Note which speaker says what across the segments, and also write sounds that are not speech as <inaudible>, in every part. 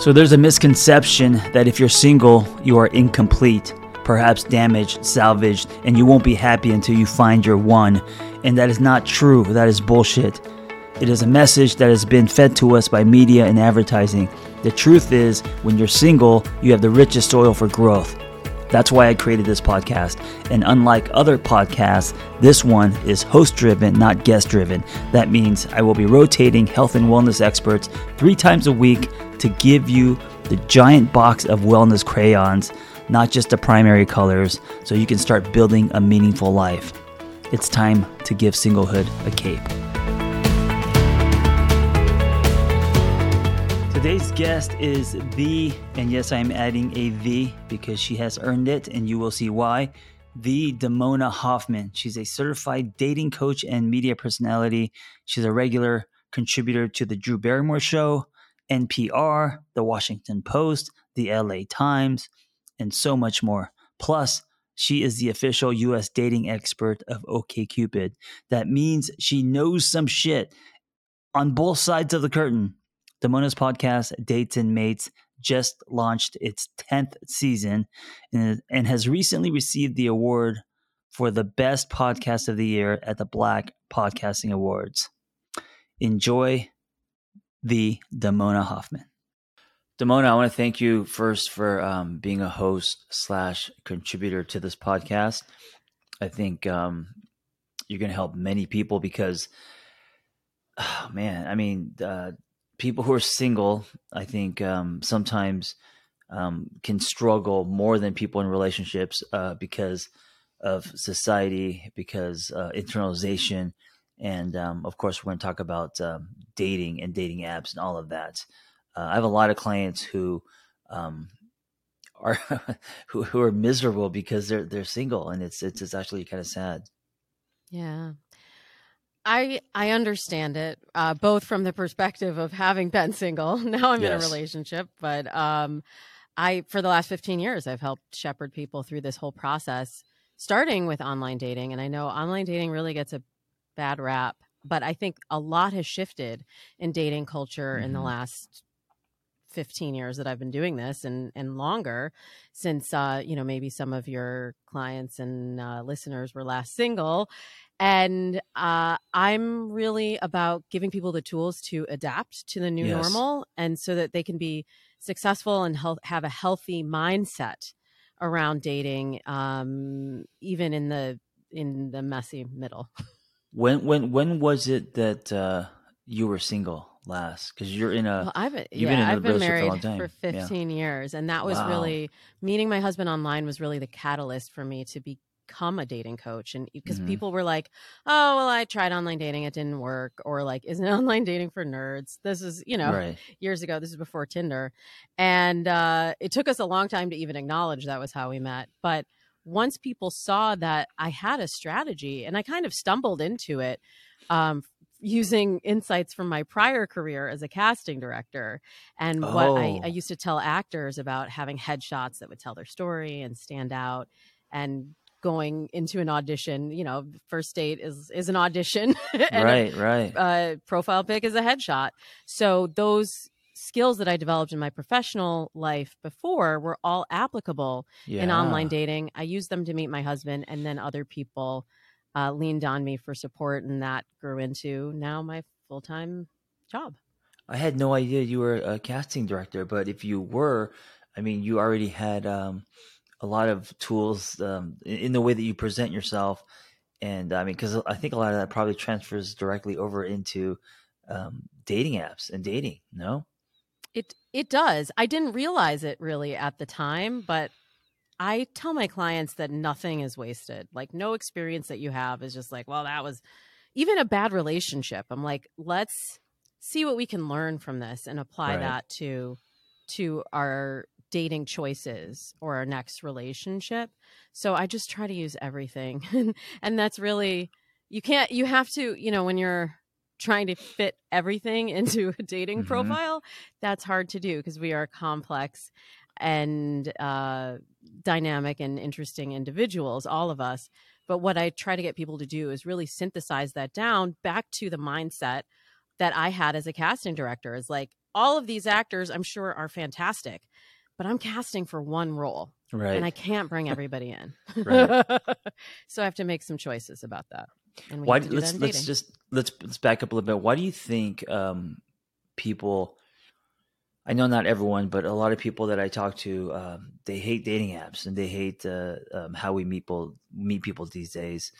Speaker 1: So there's a misconception that if you're single, you are incomplete, perhaps damaged, salvaged, and you won't be happy until you find your one. And that is not true. That is bullshit. It is a message that has been fed to us by media and advertising. The truth is, when you're single, you have the richest soil for growth. That's why I created this podcast. And unlike other podcasts, this one is host driven, not guest driven. That means I will be rotating health and wellness experts three times a week to give you the giant box of wellness crayons, not just the primary colors, so you can start building a meaningful life. It's time to give singlehood a cape. Today's guest is the, and yes, I'm adding a the because she has earned it, and you will see why. The Damona Hoffman. She's a certified dating coach and media personality. She's a regular contributor to the Drew Barrymore Show, NPR, The Washington Post, The LA Times, and so much more. Plus, she is the official US dating expert of OKCupid. That means she knows some shit on both sides of the curtain. The podcast, Dates and Mates, just launched its 10th season and has recently received the award for the best podcast of the year at the Black Podcasting Awards. Enjoy the Damona Hoffman. Damona, I want to thank you first for um, being a host slash contributor to this podcast. I think um, you're going to help many people because, oh, man, I mean, uh, people who are single, I think um, sometimes um, can struggle more than people in relationships uh, because of society, because uh, internalization. And um, of course, we're going to talk about um, dating and dating apps and all of that. Uh, I have a lot of clients who um, are <laughs> who, who are miserable because they're they're single, and it's it's, it's actually kind of sad.
Speaker 2: Yeah. I I understand it, uh, both from the perspective of having been single. <laughs> Now I'm yes. in a relationship, but um, I for the last 15 years I've helped shepherd people through this whole process, starting with online dating. And I know online dating really gets a bad rap, but I think a lot has shifted in dating culture mm-hmm. in the mm-hmm. last 15 years that I've been doing this and and longer since uh, you know maybe some of your clients and uh, listeners were last single and uh, I'm really about giving people the tools to adapt to the new yes. normal and so that they can be successful and health, have a healthy mindset around dating um, even in the in the messy middle. <laughs>
Speaker 1: When when when was it that uh, you were single last? Because you're in a well, I've been, yeah, been I've been married
Speaker 2: for, for 15 yeah. years, and that was wow. really meeting my husband online was really the catalyst for me to become a dating coach and because mm-hmm. people were like oh well i tried online dating it didn't work or like isn't <laughs> online dating for nerds this is you know right. years ago this is before tinder and uh, it took us a long time to even acknowledge that was how we met but once people saw that I had a strategy and I kind of stumbled into it um, using insights from my prior career as a casting director and oh. what I, I, oh. used to tell actors about having headshots that would tell their story and stand out and going into an audition you know first date is is an audition <laughs>
Speaker 1: right a, right uh,
Speaker 2: profile pic is a headshot so those skills that I developed in my professional life before were all applicable yeah. in online dating. I used them to meet my husband, and then other people uh, leaned on me for support, and that grew into now my full time job.
Speaker 1: I had no idea you were a casting director, but if you were, I mean, you already had um, a lot of tools um, in the way that you present yourself. And I mean, because I think a lot of that probably transfers directly over into um, dating apps and dating. No,
Speaker 2: it it does. I didn't realize it really at the time, but I tell my clients that nothing is wasted. Like no experience that you have is just like, well, that was even a bad relationship. I'm like, let's see what we can learn from this and apply right. that to to our dating choices or our next relationship. So I just try to use everything. <laughs> and that's really you can't you have to, you know, when you're trying to fit everything <laughs> into a dating mm-hmm. profile, that's hard to do because we are complex and uh, dynamic and interesting individuals, all of us. But what I try to get people to do is really synthesize that down back to the mindset that I had as a casting director is like, all of these actors I'm sure are fantastic, but I'm casting for one role. Right. And I can't bring <laughs> everybody in. right. <laughs> so I have to make some choices about that.
Speaker 1: And why? let's let's dating. just let's let's back up a little bit. Why do you think um, people? I know not everyone, but a lot of people that I talk to, um, they hate dating apps and they hate uh, um, how we meet people meet people these days.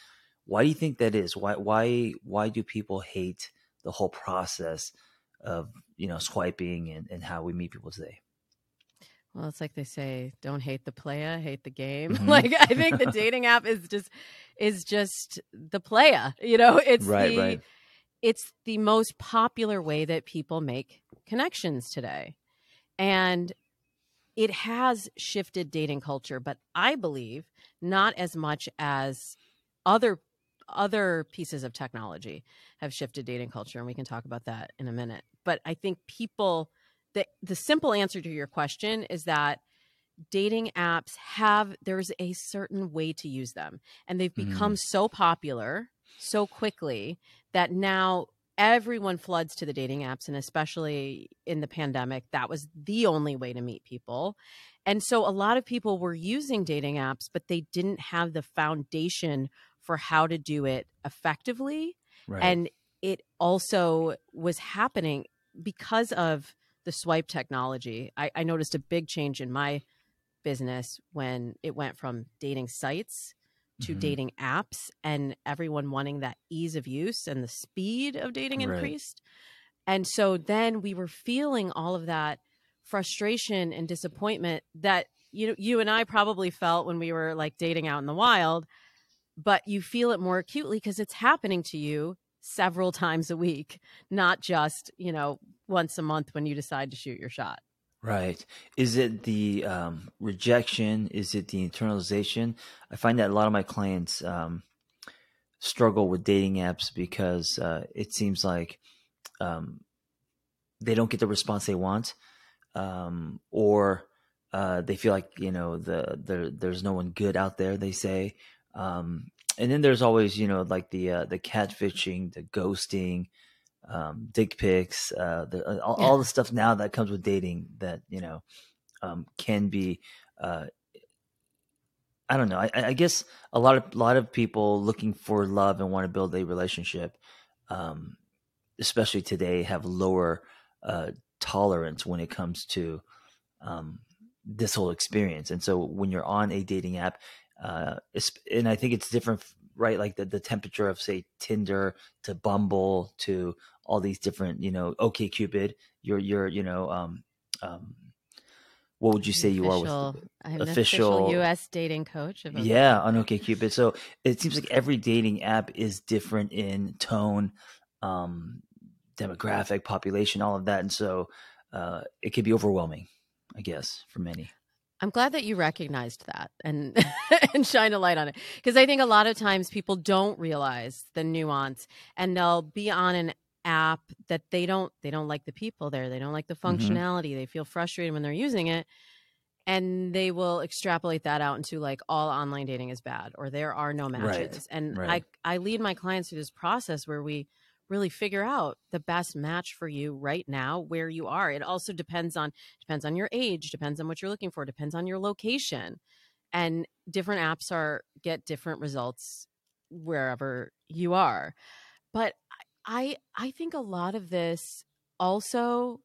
Speaker 1: Why do you think that is? Why why why do people hate the whole process of you know swiping and, and how we meet people today?
Speaker 2: Well, it's like they say, don't hate the player, hate the game. <laughs> Mm-hmm. like I think the <laughs> dating app is just is just the player. You know, it's right, the right. it's the most popular way that people make connections today. And it has shifted dating culture, but I believe not as much as other other pieces of technology have shifted dating culture and we can talk about that in a minute. But I think people the the simple answer to your question is that dating apps have there's a certain way to use them and they've become mm. so popular so quickly that now everyone floods to the dating apps and especially in the pandemic that was the only way to meet people and so a lot of people were using dating apps but they didn't have the foundation for how to do it effectively right. and it also was happening because of the swipe technology. I, I noticed a big change in my business when it went from dating sites to mm-hmm. dating apps and everyone wanting that ease of use and the speed of dating right. increased. And so then we were feeling all of that frustration and disappointment that you you and I probably felt when we were like dating out in the wild, but you feel it more acutely because it's happening to you several times a week, not just, you know, once a month when you decide to shoot your shot.
Speaker 1: Right. Is it the um, rejection? Is it the internalization? I find that a lot of my clients um, struggle with dating apps because uh, it seems like um, they don't get the response they want, um, or uh, they feel like you know the, the there's no one good out there. They say, um, and then there's always you know like the uh, the catfishing, the ghosting, um, dick pics, uh, the, uh, all, yeah. all, the stuff now that comes with dating that you know um, can be. Uh, I don't know. I, I, guess a lot of lot of people looking for love and want to build a relationship, um, especially today, have lower uh, tolerance when it comes to um, this whole experience. And so, when you're on a dating app uh, and I think it's different, right? Like the, the temperature of say Tinder to Bumble to all these different, you know, OK Cupid. Your your you know, um, um, what would you say you are with
Speaker 2: the, I'm official, official U.S. dating coach? Of
Speaker 1: yeah, on OK Cupid. So it seems like <laughs> every dating app is different in tone, um, demographic, population, all of that, and so uh, it could be overwhelming, I guess, for many.
Speaker 2: I'm glad that you recognized that and <laughs> and shine a light on it because I think a lot of times people don't realize the nuance and they'll be on an app that they don't they don't like the people there they don't like the mm-hmm. functionality mm-hmm. they feel frustrated when they're using it and they will extrapolate that out into like all online dating is bad or there are no matches right. and right. I I lead my clients through this process where we really figure out the best match for you right now where you are it also depends on depends on your age depends on what you're looking for depends on your location and different apps are get different results wherever you are but i i think a lot of this also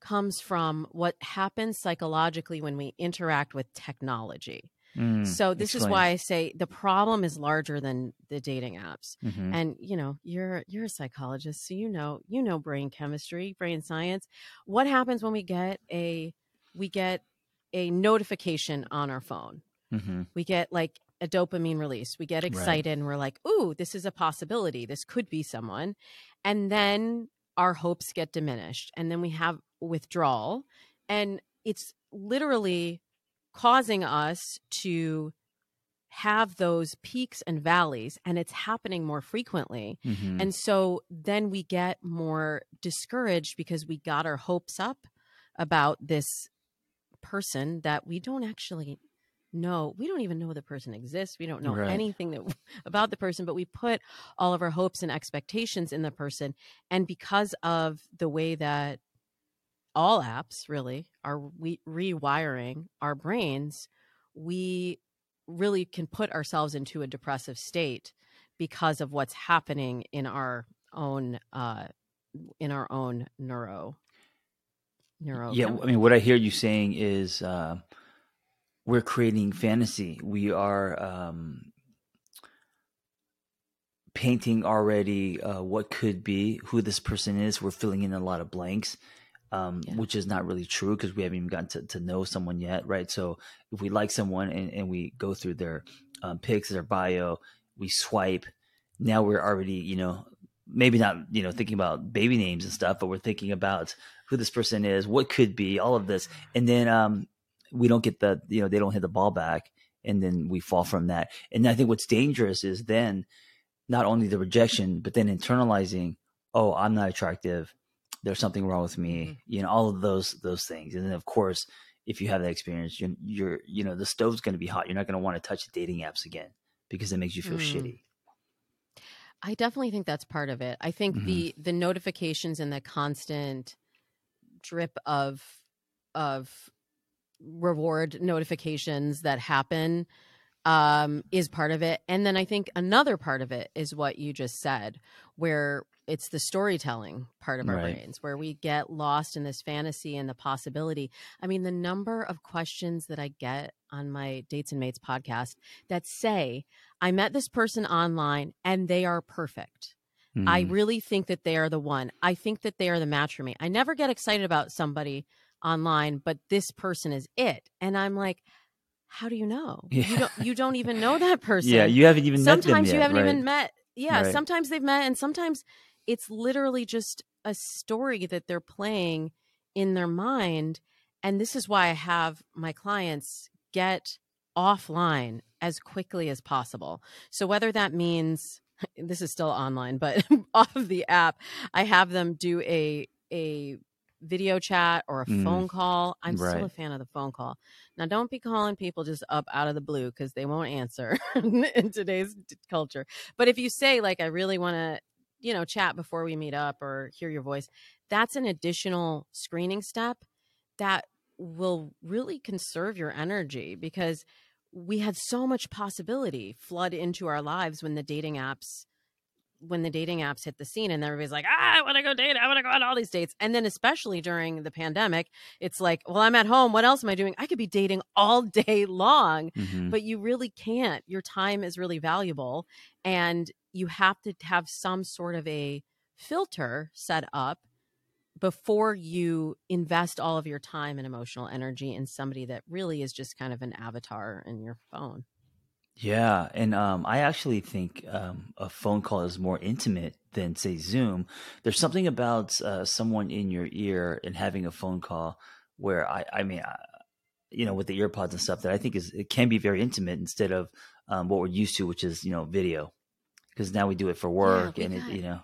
Speaker 2: comes from what happens psychologically when we interact with technology Mm, so this explain. is why I say the problem is larger than the dating apps. Mm-hmm. And you know, you're you're a psychologist, so you know, you know brain chemistry, brain science. What happens when we get a we get a notification on our phone? Mm-hmm. We get like a dopamine release. We get excited right. and we're like, "Ooh, this is a possibility. This could be someone." And then our hopes get diminished and then we have withdrawal and it's literally causing us to have those peaks and valleys and it's happening more frequently mm-hmm. and so then we get more discouraged because we got our hopes up about this person that we don't actually know we don't even know the person exists we don't know right. anything that, <laughs> about the person but we put all of our hopes and expectations in the person and because of the way that all apps really are rewiring our brains, we really can put ourselves into a depressive state because of what's happening in our own uh, in our own neuro neuro.
Speaker 1: Yeah, I mean, what I hear you saying is uh, we're creating fantasy. We are um, painting already uh, what could be, who this person is. We're filling in a lot of blanks um, yeah. which is not really true because we haven't even gotten to, to, know someone yet, right? So if we like someone and, and we go through their um, pics, their bio, we swipe. Now we're already, you know, maybe not, you know, thinking about baby names and stuff, but we're thinking about who this person is, what could be, all of this, and then um, we don't get the, you know, they don't hit the ball back, and then we fall from that. And I think what's dangerous is then not only the rejection, but then internalizing, oh, I'm not attractive there's something wrong with me mm-hmm. you know all of those those things and then of course if you have that experience you're, you're you know the stove's going to be hot you're not going to want to touch dating apps again because it makes you feel mm shitty
Speaker 2: i definitely think that's part of it i think mm-hmm. the the notifications and the constant drip of of reward notifications that happen um, is part of it. And then I think another part of it is what you just said, where it's the storytelling part of our right. brains where we get lost in this fantasy and the possibility. I mean, the number of questions that I get on my Dates and Mates podcast that say, I met this person online and they are perfect. Mm. I hmm. really think that they are the one. I think that they are the match for me. I never get excited about somebody online, but this person is it. And I'm like, how do you know? Yeah. You don't <laughs> you don't even know that person.
Speaker 1: Yeah, you haven't even sometimes
Speaker 2: you haven't right? even met. Yeah, right. sometimes they've met and sometimes it's literally just a story that they're playing in their mind and this is why I have my clients get offline as quickly as possible. So whether that means <laughs> this is still online but <laughs> off of the app, I have them do a a video chat or a mm. phone call. I'm right. still a fan of the phone call. Now, don't be calling people just up out of the blue because they won't answer <laughs> in today's culture. But if you say, like, I really want to, you know, chat before we meet up or hear your voice, that's an additional screening step that will really conserve your energy because we had so much possibility flood into our lives when the dating apps when the dating apps hit the scene and everybody's like, ah, I want to go date. I want to go on all these dates. And then, especially during the pandemic, it's like, well, I'm at home. What else am I doing? I could be dating <laughs> all day long, mm-hmm. but you really can't. Your time is really valuable. And you have to have some sort of a filter set up before you invest all of your time and emotional energy in somebody that really is just kind of an avatar in your phone.
Speaker 1: Yeah, and um, I actually think um, a phone call is more intimate than say Zoom. There's something about uh, someone in your ear and having a phone call where I, I mean, I, you know, with the earpods and stuff that I think is it can be very intimate instead of um, what we're used to, which is you know video, because now we do it for work yeah, and got, it, you know.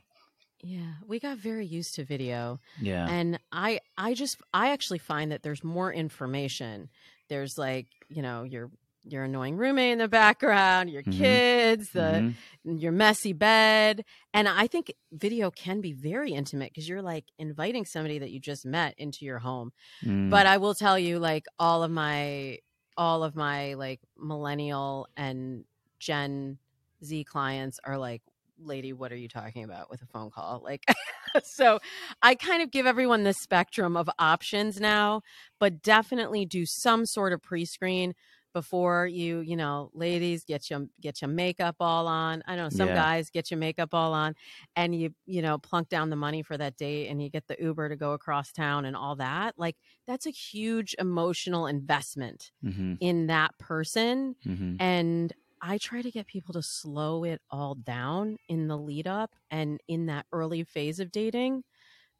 Speaker 2: Yeah, we got very used to video. Yeah, and I, I just, I actually find that there's more information. There's like you know your your annoying roommate in the background, your mm-hmm. kids, the mm-hmm. your messy bed. And I think video can be very intimate because you're like inviting somebody that you just met into your home. Mm. But I will tell you like all of my all of my like millennial and Gen Z clients are like lady what are you talking about with a phone call like <laughs> so i kind of give everyone the spectrum of options now but definitely do some sort of pre-screen before you, you know, ladies get your get your makeup all on. I know some yeah. guys get your makeup all on, and you you know plunk down the money for that date, and you get the Uber to go across town and all that. Like that's a huge emotional investment mm-hmm. in that person, mm-hmm. and I try to get people to slow it all down in the lead up and in that early phase of dating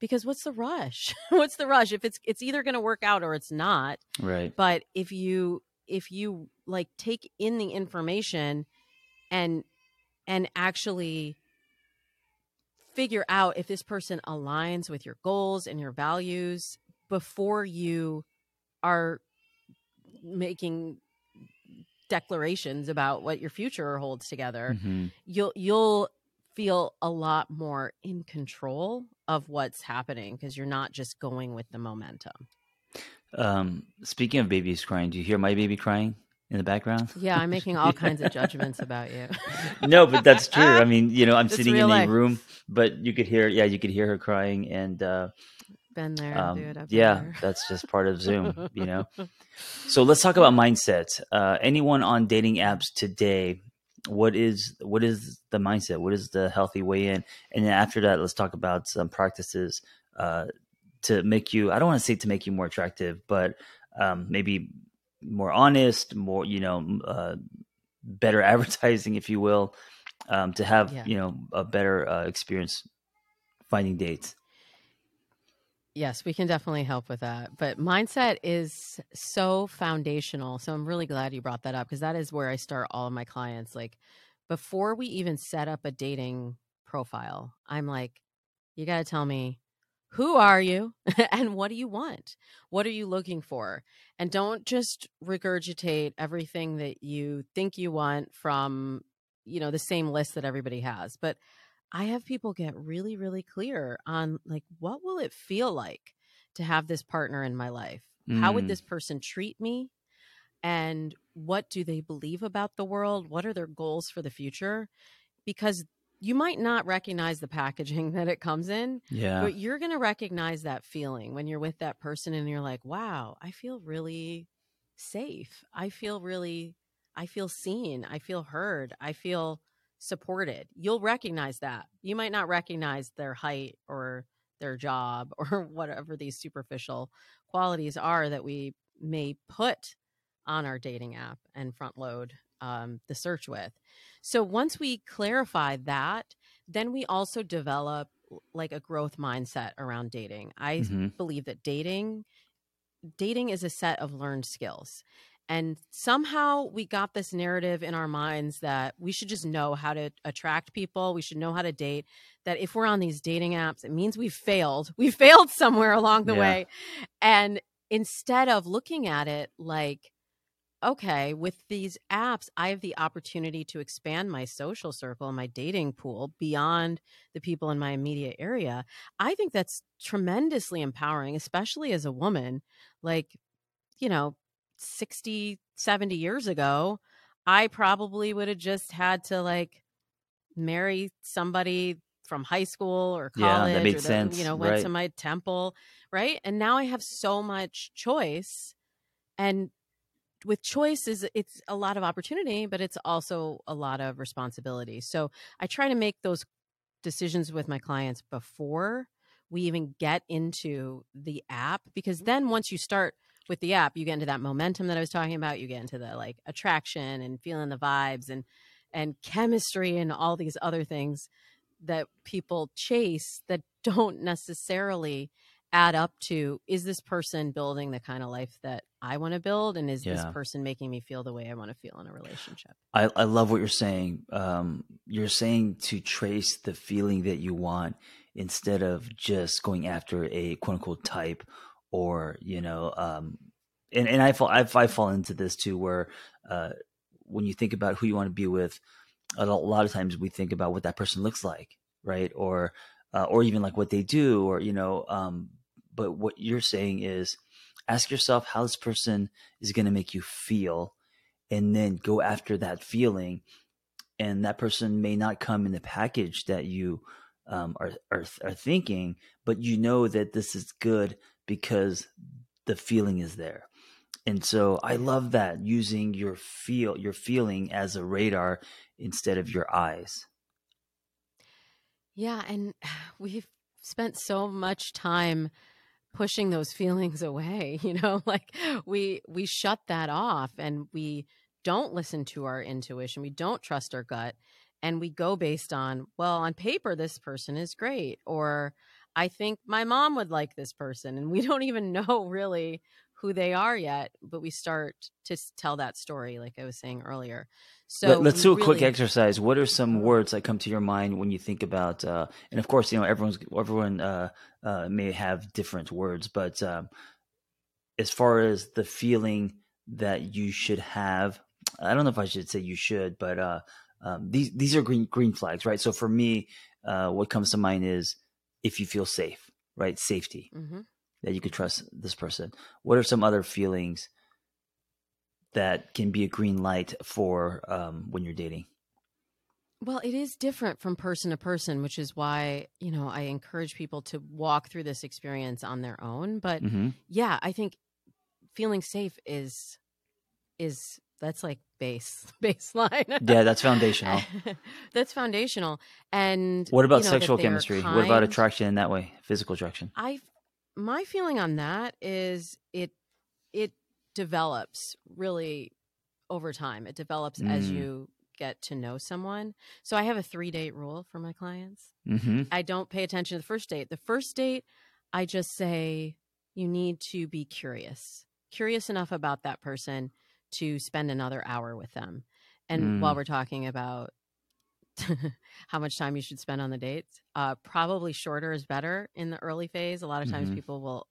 Speaker 2: because what's the rush? <laughs> what's the rush if it's it's either going to work out or it's not. Right. But if you if you like take in the information and and actually figure out if this person aligns with your goals and your values before you are making declarations about what your future holds together mm-hmm. you'll you'll feel a lot more in control of what's happening because you're not just going with the momentum um,
Speaker 1: speaking of babies crying, do you hear my baby crying in the background?
Speaker 2: Yeah, I'm making all <laughs> kinds of judgments about you. <laughs>
Speaker 1: no, but that's true. I mean, you know, I'm it's sitting in life. a room, but you could hear, yeah, you could hear her crying, and uh,
Speaker 2: been there, um,
Speaker 1: dude. yeah, there. that's just part of Zoom, you know. <laughs> So let's talk about mindset. Uh, anyone on dating apps today? What is what is the mindset? What is the healthy way in? And then after that, let's talk about some practices uh, to make you i don't want to say to make you more attractive but um, maybe more honest more you know uh, better <laughs> advertising if you will um, to have yeah. you know a better uh, experience finding dates
Speaker 2: yes we can definitely help with that but mindset is so foundational so i'm really glad you brought that up because that is where i start all of my clients like before we even set up a dating profile i'm like you got to tell me who are you <laughs> and what do you want? What are you looking for? And don't just regurgitate everything that you think you want from, you know, the same list that everybody has. But I have people get really, really clear on like, what will it feel like to have this partner in my life? Mm. How would mm. this person treat me? And what do they believe about the world? What are their goals for the future? Because you might not recognize the packaging <laughs> that it comes in. Yeah. But you're going to recognize that feeling when you're with that person and you're like, wow, I feel really safe. I feel really, I feel seen. I feel heard. I feel supported. You'll recognize that. You might not recognize their height or their job <laughs> or whatever these superficial qualities are that we may put on our dating app and front load um, the search with. So once we clarify that, then we also develop like a growth mindset around dating. I mm-hmm. believe that dating dating is a set of learned skills. And somehow we got this narrative in our minds that we should just know how to attract people. We should know how to date. That if we're on these dating apps, it means we've failed. We <laughs> failed somewhere along the yeah. way. And instead of looking at it like okay, with these apps, I have the opportunity to expand my social circle, my dating pool beyond the people in my immediate area. I think that's tremendously empowering, especially as a woman. Like, you know, 60, 70 years ago, I probably would have just had to like marry somebody from high school or college yeah, that made or sense. you know went right. to my temple right and now i have so much choice and with choice is it's a lot of opportunity, but it's also a lot of responsibility. So I try to make those decisions with my clients before we even get into the app because mm-hmm. then once you start with the app you get into that momentum that i was talking about you get into the like attraction and feeling the vibes and and chemistry and all these other things that people chase that don't necessarily add up to is this person building the kind of life that I want to build? And is yeah. this person making me feel the way I want to feel in a relationship?
Speaker 1: I, I love what you're saying. Um, you're saying to trace the feeling that you want instead of just going after a quote unquote type or, you know, um, and, and I fall, I, I fall into this too, where, uh, when you think about who you want to be with, a lot of times we think about what that person looks like, right? Or, uh, or even like what they do, or you know, um, but what you're saying is ask yourself how this person is going to make you feel and then go after that feeling. And that person may not come in the package that you um, are, are, are thinking, but you know that this is good because the feeling is there. And so I love that using your feel your feeling as a radar instead of your eyes.
Speaker 2: Yeah, and <sighs> we've spent so much time pushing those feelings <laughs> away you know like we we shut that off and we don't listen to our intuition we don't trust our gut and we go based on well on paper this person is great or i think my mom would like this person and we <laughs> don't even know really who they are yet, but we start to tell that story, like I was saying earlier.
Speaker 1: So Let, us do a really... quick exercise. What are some words that come to your mind when you think about? Uh, and of course, you know everyone's everyone uh, uh, may have different words, but um, as far as the feeling that you should have, I don't know if I should say you should, but uh, um, these these are green green flags, right? So for me, uh, what comes to mind is if you feel safe, right? Safety. Mm-hmm that you could trust this person? What are some other feelings that can be a green light for um, when you're dating?
Speaker 2: Well, it is different from person to person, which is why, you know, I encourage people to walk through this experience on their own. But mm-hmm. yeah, I think feeling safe is is that's like base <laughs> baseline.
Speaker 1: yeah, that's foundational. <laughs>
Speaker 2: that's foundational. And
Speaker 1: what about you know, sexual chemistry? What about attraction in that way? Physical attraction?
Speaker 2: I my feeling on that is it it develops really over time. It develops mm. as you get to know someone. So I have a three date rule for my clients. Mm-hmm. I don't pay attention to the first date. The first date, I just say, you need to be curious, curious enough about that person to spend another hour with them. And mm. while we're talking about <laughs> how much time you should spend on the dates. Uh, probably shorter is better in the early phase. A lot of times mm-hmm. people will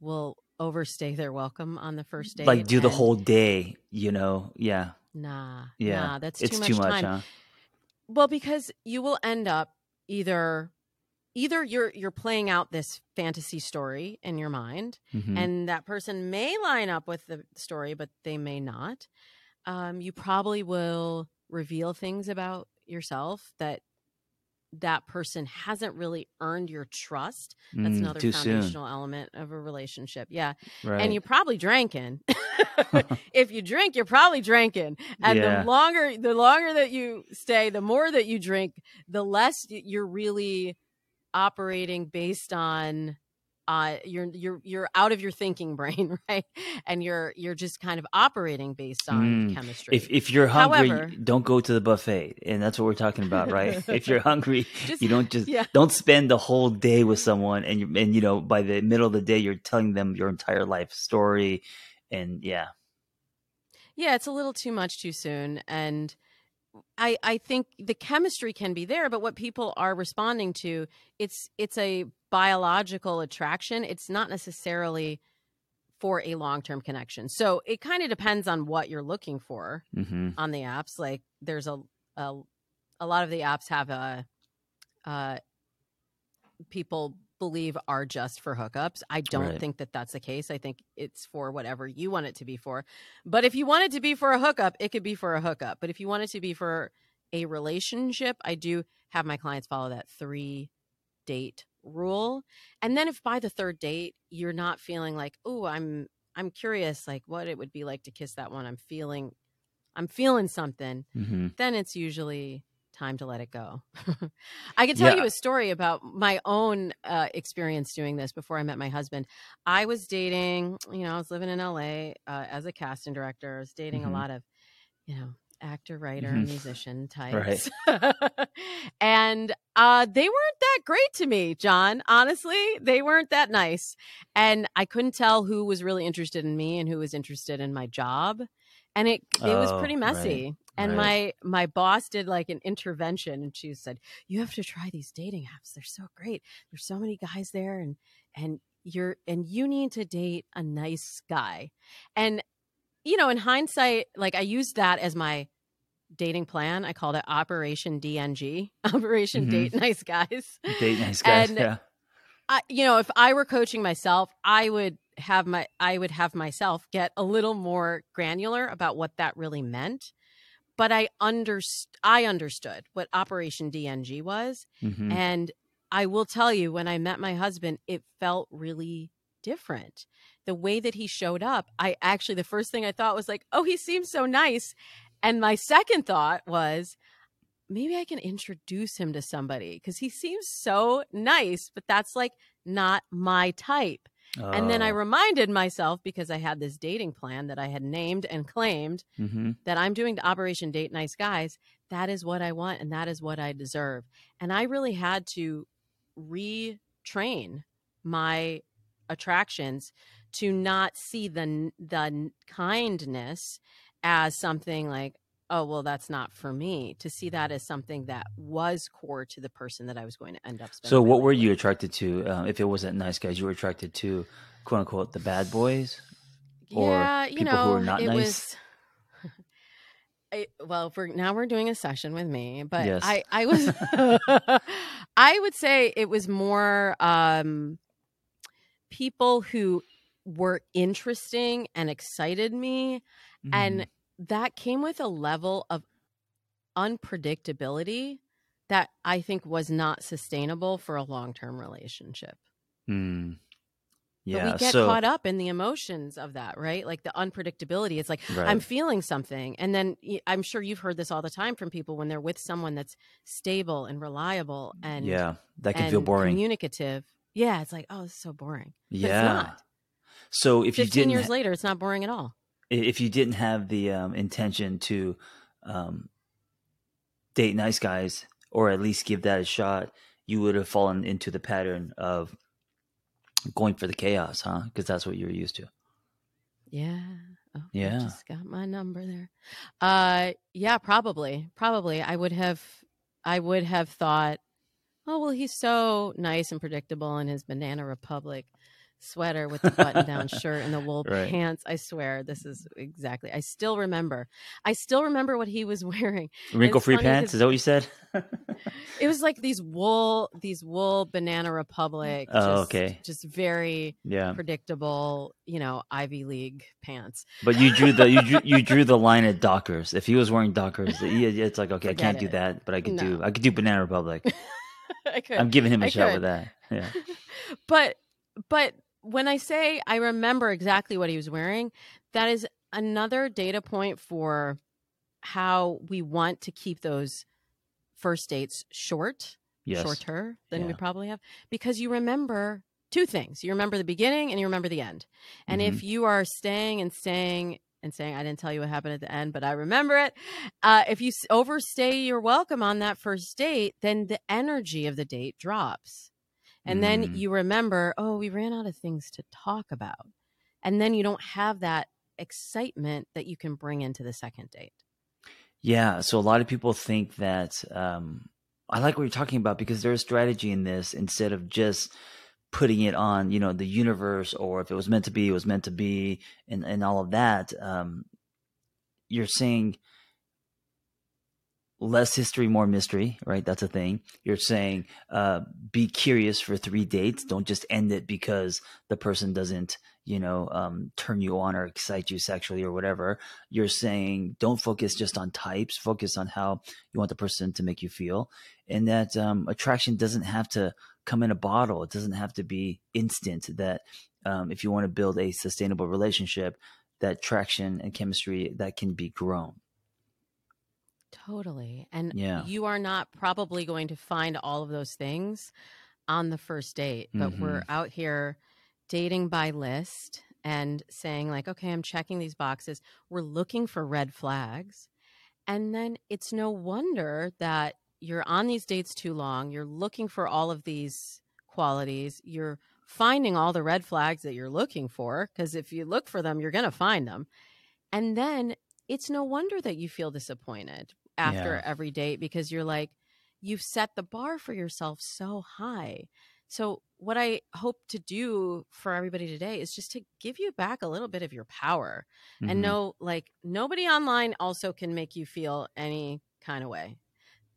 Speaker 2: will overstay their welcome on the mm, first
Speaker 1: date. Like do the whole day, you know? Yeah.
Speaker 2: Nah. Yeah. Nah, that's too it's much too much, time. Huh? Well, because you will end up either either you're you're playing out this fantasy story in your mind mm-hmm. and that person may line up with the story but they may not um, you probably will reveal things about yourself that that person hasn't really earned your trust. That's mm, another foundational soon. element of a relationship. Yeah. Right. And you're probably drinking. <laughs> <laughs> if you drink, you're probably drinking. And yeah. the longer the longer that you stay, the more that you drink, the less you're really operating based on uh, you're you're you're out of your thinking <laughs> brain, right? And you're you're just kind of operating based on mm.
Speaker 1: chemistry. If if you're hungry, However, don't go to the buffet, and that's what we're talking about, right? <laughs> if you're hungry, just, you don't just yeah. don't spend the whole day with someone, and you and you know by the middle of the day, you're telling them your entire life story, and yeah,
Speaker 2: yeah, it's a little too much too soon, and I, I think the chemistry can be there, but what people are responding to, it's it's a biological attraction. It's not necessarily for a long term connection. So it kind of depends on what you're looking for mm-hmm. on the apps. Like there's a, a a lot of the apps have a uh people believe are just for hookups. I don't right. think that that's the case. I think it's for whatever you want it to be for. But if you want it to be for a hookup, it could be for a hookup. But if you want it to be for a relationship, I do have my clients follow that three date rule. And then if by the third date you're not feeling like, oh, I'm I'm curious like what it would be like to kiss that one. I'm feeling I'm feeling something. Mm-hmm. Then it's usually time to let it go. <laughs> I can tell yeah. you a story about my own uh, experience doing this before I met my husband. I was dating, you know, I was living in LA uh, as a casting director. I was dating mm-hmm. a lot of, you know, actor, writer, mm-hmm. musician types. Right. <laughs> and uh, they weren't that great to me, John. Honestly, they weren't that nice. And I couldn't tell who was really interested in me and who was interested in my job and it it oh, was pretty messy. Right, and right. my my boss did like an intervention, and she said, "You have to try these dating apps. They're so great. There's so many guys there, and and you're and you need to date a nice guy." And you know, in hindsight, like I used that as my dating plan. I called it Operation DNG, <laughs> Operation mm-hmm. Date Nice Guys. Date Nice Guys. And, yeah. I, you know, if I were coaching myself, I would have my I would have myself get a little more granular about what that really meant. But I underst- I understood what Operation DNG was mm-hmm. and I will tell you when I met my husband it felt really different. The way that he showed up, I actually the first thing I thought was like, "Oh, he seems so nice." And my second thought was, maybe I can introduce him to somebody because he seems so nice, but that's like not my type. And then I oh. reminded myself because I had this dating plan that I had named and claimed mm-hmm. that I'm doing the Operation Date Nice Guys. That is what I want and that is what I deserve. And I really had to retrain my attractions to not see the the kindness as something like oh, well, that's not for me, to see that as something that was core to the person that I was going to end up
Speaker 1: So, what were you attracted to? Um, if it wasn't nice guys, you were attracted to quote unquote the bad boys?
Speaker 2: Or yeah, you people know, who are not it nice? was. <laughs> I, well, for now we're doing a session with me, but yes. I, I was, <laughs> I would say it was more um, people who were interesting and excited me, mm. and mm-hmm that came with a level of unpredictability that I think was not sustainable for a long term relationship. Mm. Yeah, but we get so, caught up in the emotions of that, right? Like the unpredictability. It's like right. I'm feeling something, and then I'm sure you've heard this all the time from people when they're with someone that's stable and reliable, and
Speaker 1: yeah, that can feel boring,
Speaker 2: communicative. Yeah, it's like oh, it's so boring. But yeah.
Speaker 1: So if 15 you
Speaker 2: didn't, years later, it's not boring at all
Speaker 1: if you didn't have the um, intention to um, date nice guys or at least give that a shot, you would have fallen into the pattern of going for the chaos, huh? Because that's what you're used to.
Speaker 2: Yeah. Oh, yeah. I just got my number there. Uh, yeah, probably, probably. I would have, I would have thought, oh well, he's so nice and predictable in his Banana Republic sweater with the button down shirt and the <laughs> wool right. pants. I swear, this is exactly. I still remember. I still remember what he was <laughs> wearing.
Speaker 1: Wrinkle free pants? Is that what you said? <laughs>
Speaker 2: it was like these wool, these wool Banana Republic. Oh, just, okay. Just very yeah. predictable, you know, Ivy League pants.
Speaker 1: But you drew the you drew, you drew the line at Dockers. If he was wearing Dockers, it's like okay, Forget I can't it. do that, but I could no. do I could do Banana Republic. I could. I'm giving him a I shot could. with that. Yeah.
Speaker 2: but but when I say I remember exactly what he was wearing, that is another data point for how we want to keep those first dates short, yes. shorter than yeah. we probably have, because you remember two things. You remember the beginning and you remember the end. And mm-hmm. if you are staying and staying and saying, I didn't tell you what happened at the end, but I remember it. Uh, if you overstay your welcome on that first date, then the energy of the date drops. And mm. then mm-hmm. you remember, oh, we ran out of things to talk about. And then you don't have that excitement that you can bring into the second date.
Speaker 1: Yeah. So a lot of people think that um, I like what you're talking about because there's strategy in this instead of just putting it on, you know, the universe or if it was meant to be, it was meant to be, and and all of that. Um, you're saying less history, more mystery, right? That's a thing. You're saying uh, be curious for three dates. Don't just end it because the person doesn't, you know, um, turn you on or excite you sexually or whatever. You're saying don't focus just on types, focus on how you want the person to make you feel. And that um, attraction doesn't have to come in a bottle, it doesn't have to be instant. That um, if you want to build a sustainable relationship, that traction and chemistry that can be grown
Speaker 2: Totally. And yeah. you are not probably going to find all of those things on the first date, but mm-hmm. we're out here dating by list and saying, like, okay, I'm checking these boxes. We're looking for red flags. And then it's no wonder that you're on these dates too long. You're looking for all of these qualities. You're finding all the red flags that you're looking for because if you look for them, you're going to find them. And then it's no wonder that you feel disappointed after yeah. every date because you're like, you've set the bar for yourself so high. So, what I hope to do for everybody today is just to give you back a little bit of your power mm-hmm. and know like nobody online also can make you feel any kind of way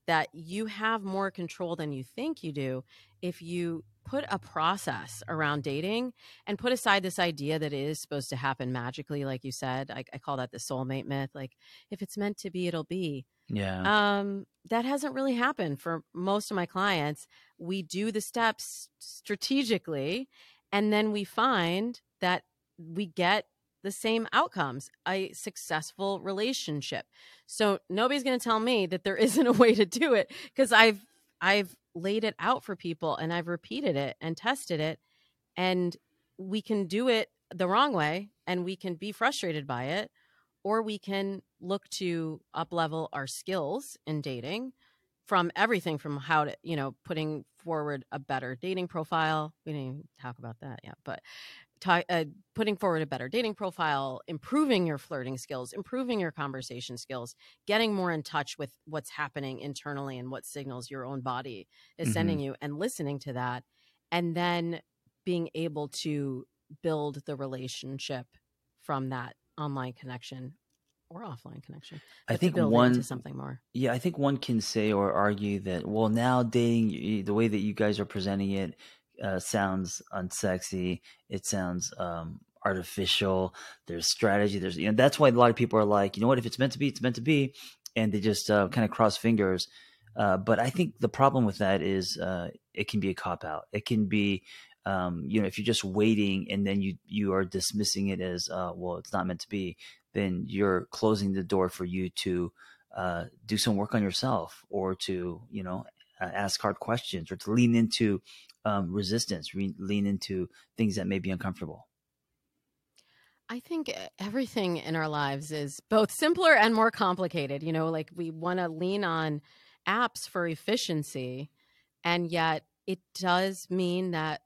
Speaker 2: that you have more control than you think you do if you put a process around dating and put aside this idea that it is supposed to happen magically like you said I, I, call that the soulmate myth like if it's meant to be it'll be yeah um that hasn't really happened for most of my clients we do the steps strategically and then we find that we get the same outcomes a successful relationship so nobody's going to tell me that there <laughs> isn't a way to do it because i've i've laid it out for people and I've repeated it and tested it. And we can do it the wrong way and we can be frustrated by it, or we can look to up level our skills in dating from everything from how to, you know, putting forward a better dating profile. We didn't talk about that yet, but uh, putting forward a better dating profile, improving your flirting skills, improving your conversation skills, getting more in touch with what's happening internally and what signals your own body is mm-hmm. sending you, and listening to that, and then being able to build the relationship from that online connection or offline connection. I think one something more.
Speaker 1: Yeah, I think one can say or argue that well, now dating the way that you guys are presenting it uh, sounds unsexy. It sounds um, artificial. There's strategy. There's you know that's why a lot of people are like, you know what? If it's meant to be, it's meant to be, and they just uh, kind of cross fingers. Uh, but I think the problem with that is uh, it can be a cop out. It can be um, you know if you're just waiting and then you you are dismissing it as uh, well, it's not meant to be. Then you're closing the door for you to do some work on yourself or to you know ask hard questions or to lean into um, resistance, re- lean into things that may be uncomfortable?
Speaker 2: I think eh, everything in our lives is both simpler and more complicated. You know, like we want to lean on apps for efficiency, and yet it does mean that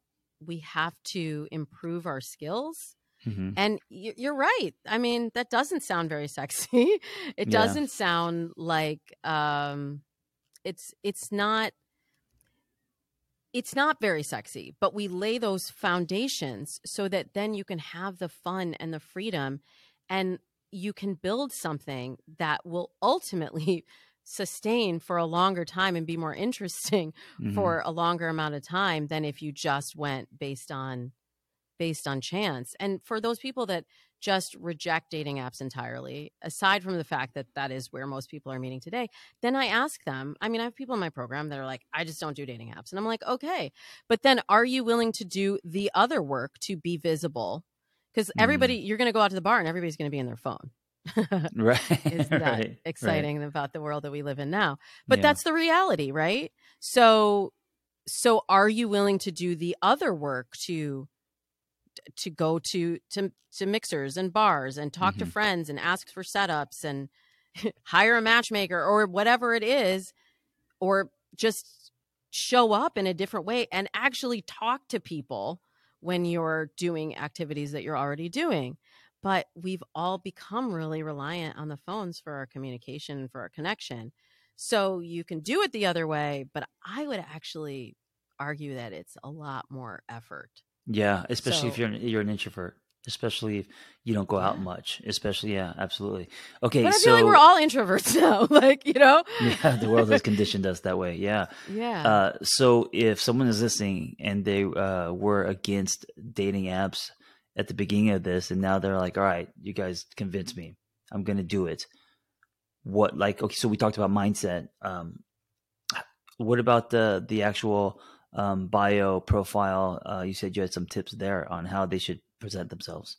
Speaker 2: we have to improve our skills. Mm-hmm. And you're right. I mean, that doesn't sound very sexy. <laughs> It doesn't yeah. sound like um, it's it's not it's not very sexy, but we lay those foundations so that then you can have the fun and the freedom and you can build something that will ultimately <laughs> sustain for a longer time and be more interesting <laughs> mm-hmm. for a longer amount of time than if you just went based on based on chance. And for those people that just reject dating apps entirely, aside from the fact that that is where most people are meeting today, then I ask them. I mean, I have people in my program that are like, I just don't do dating apps. And I'm like, okay. But then are you willing to do the other work to be visible? Because everybody, mm. you're going to go out to the bar and everybody's going to be in their phone. <laughs> right. is <laughs> that right. exciting right. about the world that we live in now? But yeah. that's the reality, right? So, so are you willing to do the other work to to go to to to mixers and bars and talk mm-hmm. to friends and ask for setups and <laughs> hire a matchmaker or whatever it is or just show up in a different way and actually talk to people when you're doing activities that you're already doing but we've all become really reliant on the phones for our communication and for our connection so you can do it the other way but i would actually argue that it's a lot more effort
Speaker 1: yeah, especially so, if you're an, you're an introvert, especially if you don't go out much. Especially, yeah, absolutely. Okay,
Speaker 2: but I so, like we're all introverts <laughs> now. like you know,
Speaker 1: <laughs> yeah, the world has <laughs> conditioned us that way. Yeah, yeah. Uh, so if someone is listening and they uh, were against dating apps at the beginning of this, and now they're like, "All right, you guys convinced me. I'm going to do it." What like okay? So we talked about mindset. Um, what about the the actual um, bio profile, uh, you said you had some tips there on how they should present themselves.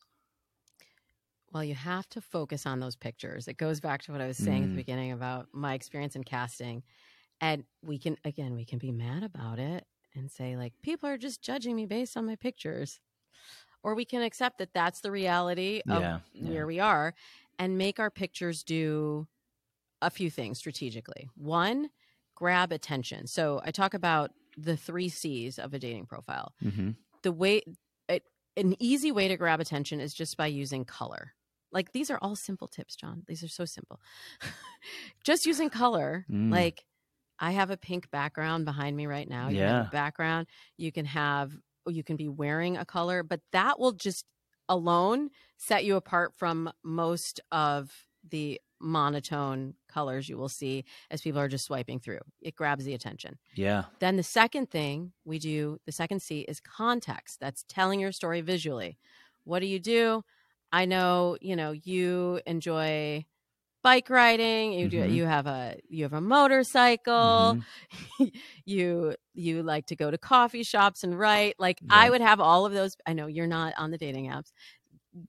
Speaker 2: Well, you have to focus on those pictures. It goes back to what I was saying mm. at the mm. beginning about my experience in casting. And we can, again, we can be mad about it and say, like, people are just judging me based on my pictures. Or we can accept that that's the reality of yeah, yeah. where we are and make our pictures do a few things strategically. One, grab attention. So I talk about the three C's of a dating profile. Mm-hmm. The way it, an easy way to grab attention is just by using color. Like these are all simple tips, John. These are so simple. <laughs> just using color, mm. like I have a pink background behind me right now. You yeah. background. You can have you can be wearing a color, but that will just alone set you apart from most of the monotone colors you will see as people are just swiping through. It grabs the attention. Yeah. Then the second thing we do, the second C is context. That's telling your story visually. What do you do? I know, you know, you enjoy bike riding you do mm-hmm. you have a you have a motorcycle mm-hmm. <laughs> you you like to go to coffee shops and write like i would have all of those i know you're not on the dating apps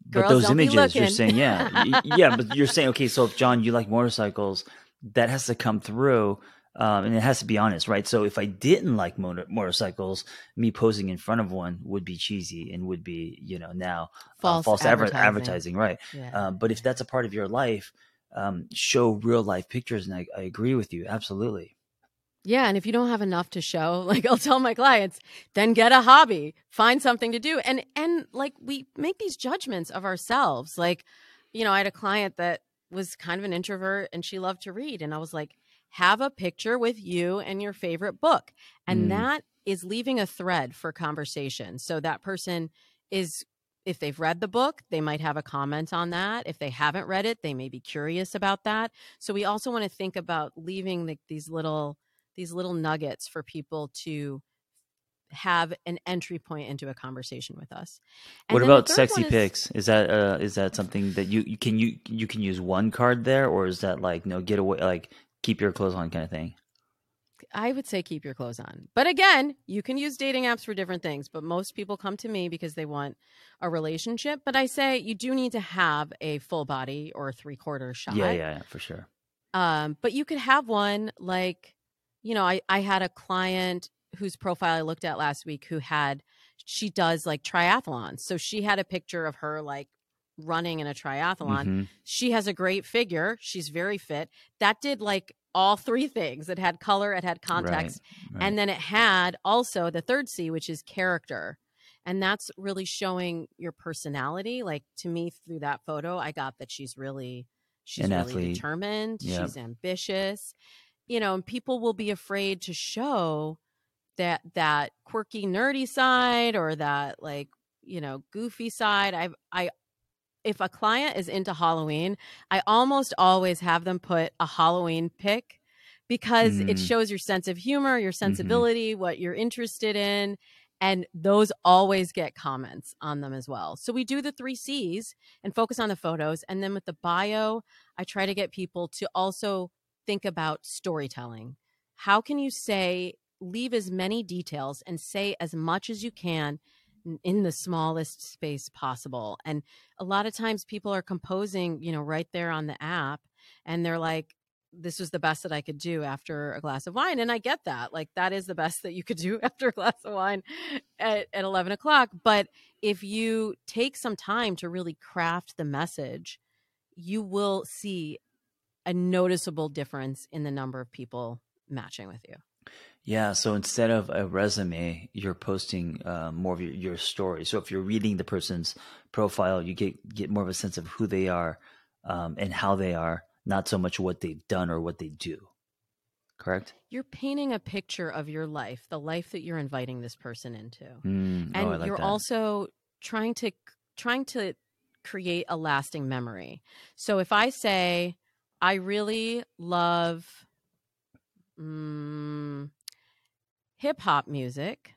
Speaker 1: but those images you're saying, yeah, <laughs> yeah, but you're saying, okay, so if John, you like motorcycles, that has to come through. Um, and it has to be honest, right? So if I didn't like motor- motorcycles, me posing in front of one would be cheesy and would be, you know, now
Speaker 2: false, uh, false advertising.
Speaker 1: advertising right? Yeah. Um, but if that's a part of your life, um, show real life pictures. And I, I agree with you. Absolutely.
Speaker 2: Yeah, and if you don't have enough to show, <laughs> like I'll tell my clients, then get a hobby, find something to do. And and like we make these judgments of ourselves. Like, you know, I had a client that was kind of an introvert and she loved to read and I was like, "Have a picture with you and your favorite book." And mm. that is leaving a thread for conversation. So that person is if they've read the book, they might have a comment on that. If they haven't read it, they may be curious about that. So we also want to think about leaving the, these little these little nuggets for people to have an entry point into a conversation with us.
Speaker 1: And what about sexy pics? Is that uh, is that something that you, you can you you can use one card there, or is that like no get away like keep your clothes on kind of thing?
Speaker 2: I would say keep your clothes on. But again, you can use dating apps for different things, but most people come to me because they want a relationship. But I say you do need to have a full body or three quarter shot.
Speaker 1: Yeah, yeah, yeah, for sure.
Speaker 2: Um, but you could have one like you know, I, I had a client whose profile I looked at last week who had, she does like triathlons. So she had a picture of her like running in a triathlon. Mm-hmm. She has a great figure. She's very fit. That did like all three things it had color, it had context, right, right. and then it had also the third C, which is character. And that's really showing your personality. Like to me, through that photo, I got that she's really. She's An really athlete. determined. Yep. She's ambitious you know, and people will be afraid to show that that quirky nerdy side or that like, you know, goofy side. i I if a client is into Halloween, I almost always have them put a Halloween pick because mm. it mm-hmm. shows your sense of humor, your mm-hmm. sensibility, mm-hmm. what you're interested in. And those always get comments on them as well. So we do the three C's and focus on the photos. And then with the bio, I try to get people to also think about storytelling? How can you say, leave as many details and say as much as you can in the smallest space possible? And a lot of times people are composing, you know, right there on the app and they're like, this was the best that I could do after a glass of wine. And I get that. Like, that is the best that you could do <laughs> after a glass of wine at, at 11 o'clock. But if you take some time to really craft the message, you will see a noticeable difference in the number of people matching with you.
Speaker 1: Yeah. So instead of a resume, you're posting uh, more of your, your, story. So if you're reading the person's profile, you get get more of a sense of who they are um, and how they are, not so much what they've done or what they do. Correct.
Speaker 2: You're painting a picture of your life, the life that you're inviting this person into, mm, and oh, like you're that. also trying to trying to create a lasting memory. So if I say I really love mm, hip hop music.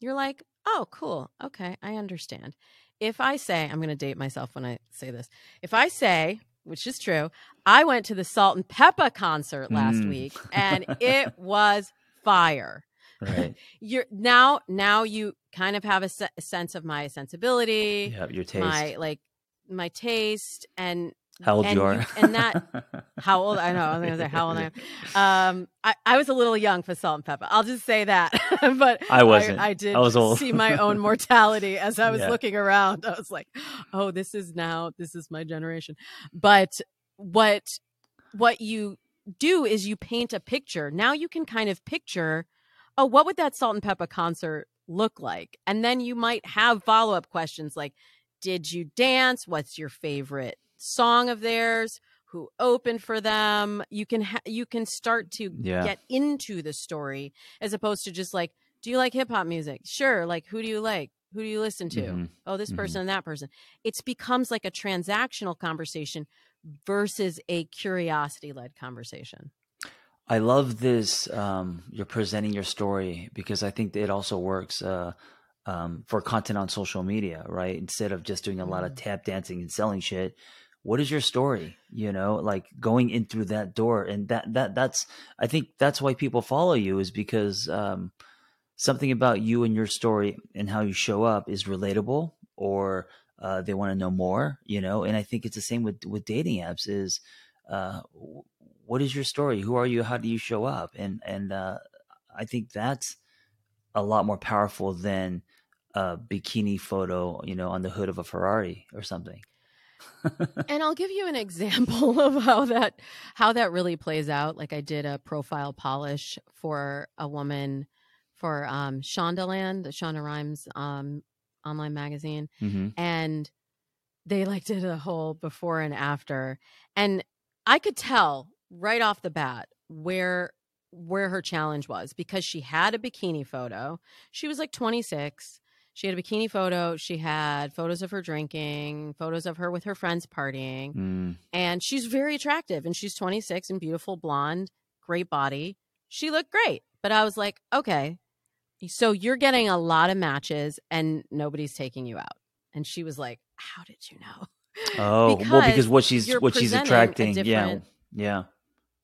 Speaker 2: You're like, oh, cool. Okay, I understand. If I say, I'm going to date myself when I say this. If I say, which is true, I went to the Salt-N-Pepa concert last mm. week <laughs> and it was fire. Right. <laughs> You're now now you kind of have a, se- a sense of my sensibility, yeah, your taste, my like my taste, and
Speaker 1: how old and, you are? and that, <laughs> how
Speaker 2: old? I know. I was going to say how old I am. Um, I, I was a little young for Salt-N-Pepa. I'll just say that. <laughs> but I wasn't. I, I did. I was old. see my own mortality <laughs> as I was yeah. looking around. I was like, oh, this is now. This is my generation. But what what you do is you paint a picture. Now you can kind of picture, oh, what would that Salt-N-Pepa concert look like? And then you might have follow up questions like, did you dance? What's your favorite song of theirs who opened for them you can ha- you can start to yeah. get into the story as opposed to just like do you like hip hop music sure like who do you like who do you listen to mm-hmm. oh this mm-hmm. person and that person it becomes like a transactional conversation versus a curiosity led conversation
Speaker 1: i love this um, you're presenting your story because i think it also works uh, um, for content on social media right instead of just doing a lot of mm-hmm. tap dancing and selling shit what is your story you know like going in through that door and that that that's i think that's why people follow you is because um, something about you and your story and how you show up is relatable or uh, they want to know more you know and i think it's the same with with dating apps is uh, what is your story who are you how do you show up and and uh, i think that's a lot more powerful than a bikini photo you know on the hood of a ferrari or something
Speaker 2: and I'll give you an example <laughs> of how that how that really plays out. Like I did a profile polish for a woman for um Shondaland, the Shonda Rhimes um online magazine. Mm-hmm. And they like did a whole before and after. And I could tell right off the bat where where her challenge was because she had a bikini photo. She was like 26 she had a bikini photo. She had photos of her drinking, photos of her with her friends partying. Mm. And she's very attractive and she's 26 and beautiful, blonde, great body. She looked great. But I was like, okay, so you're getting a lot of matches and nobody's taking you out. And she was like, how did you know?
Speaker 1: Oh, because well, because what she's what she's attracting. Yeah. Yeah.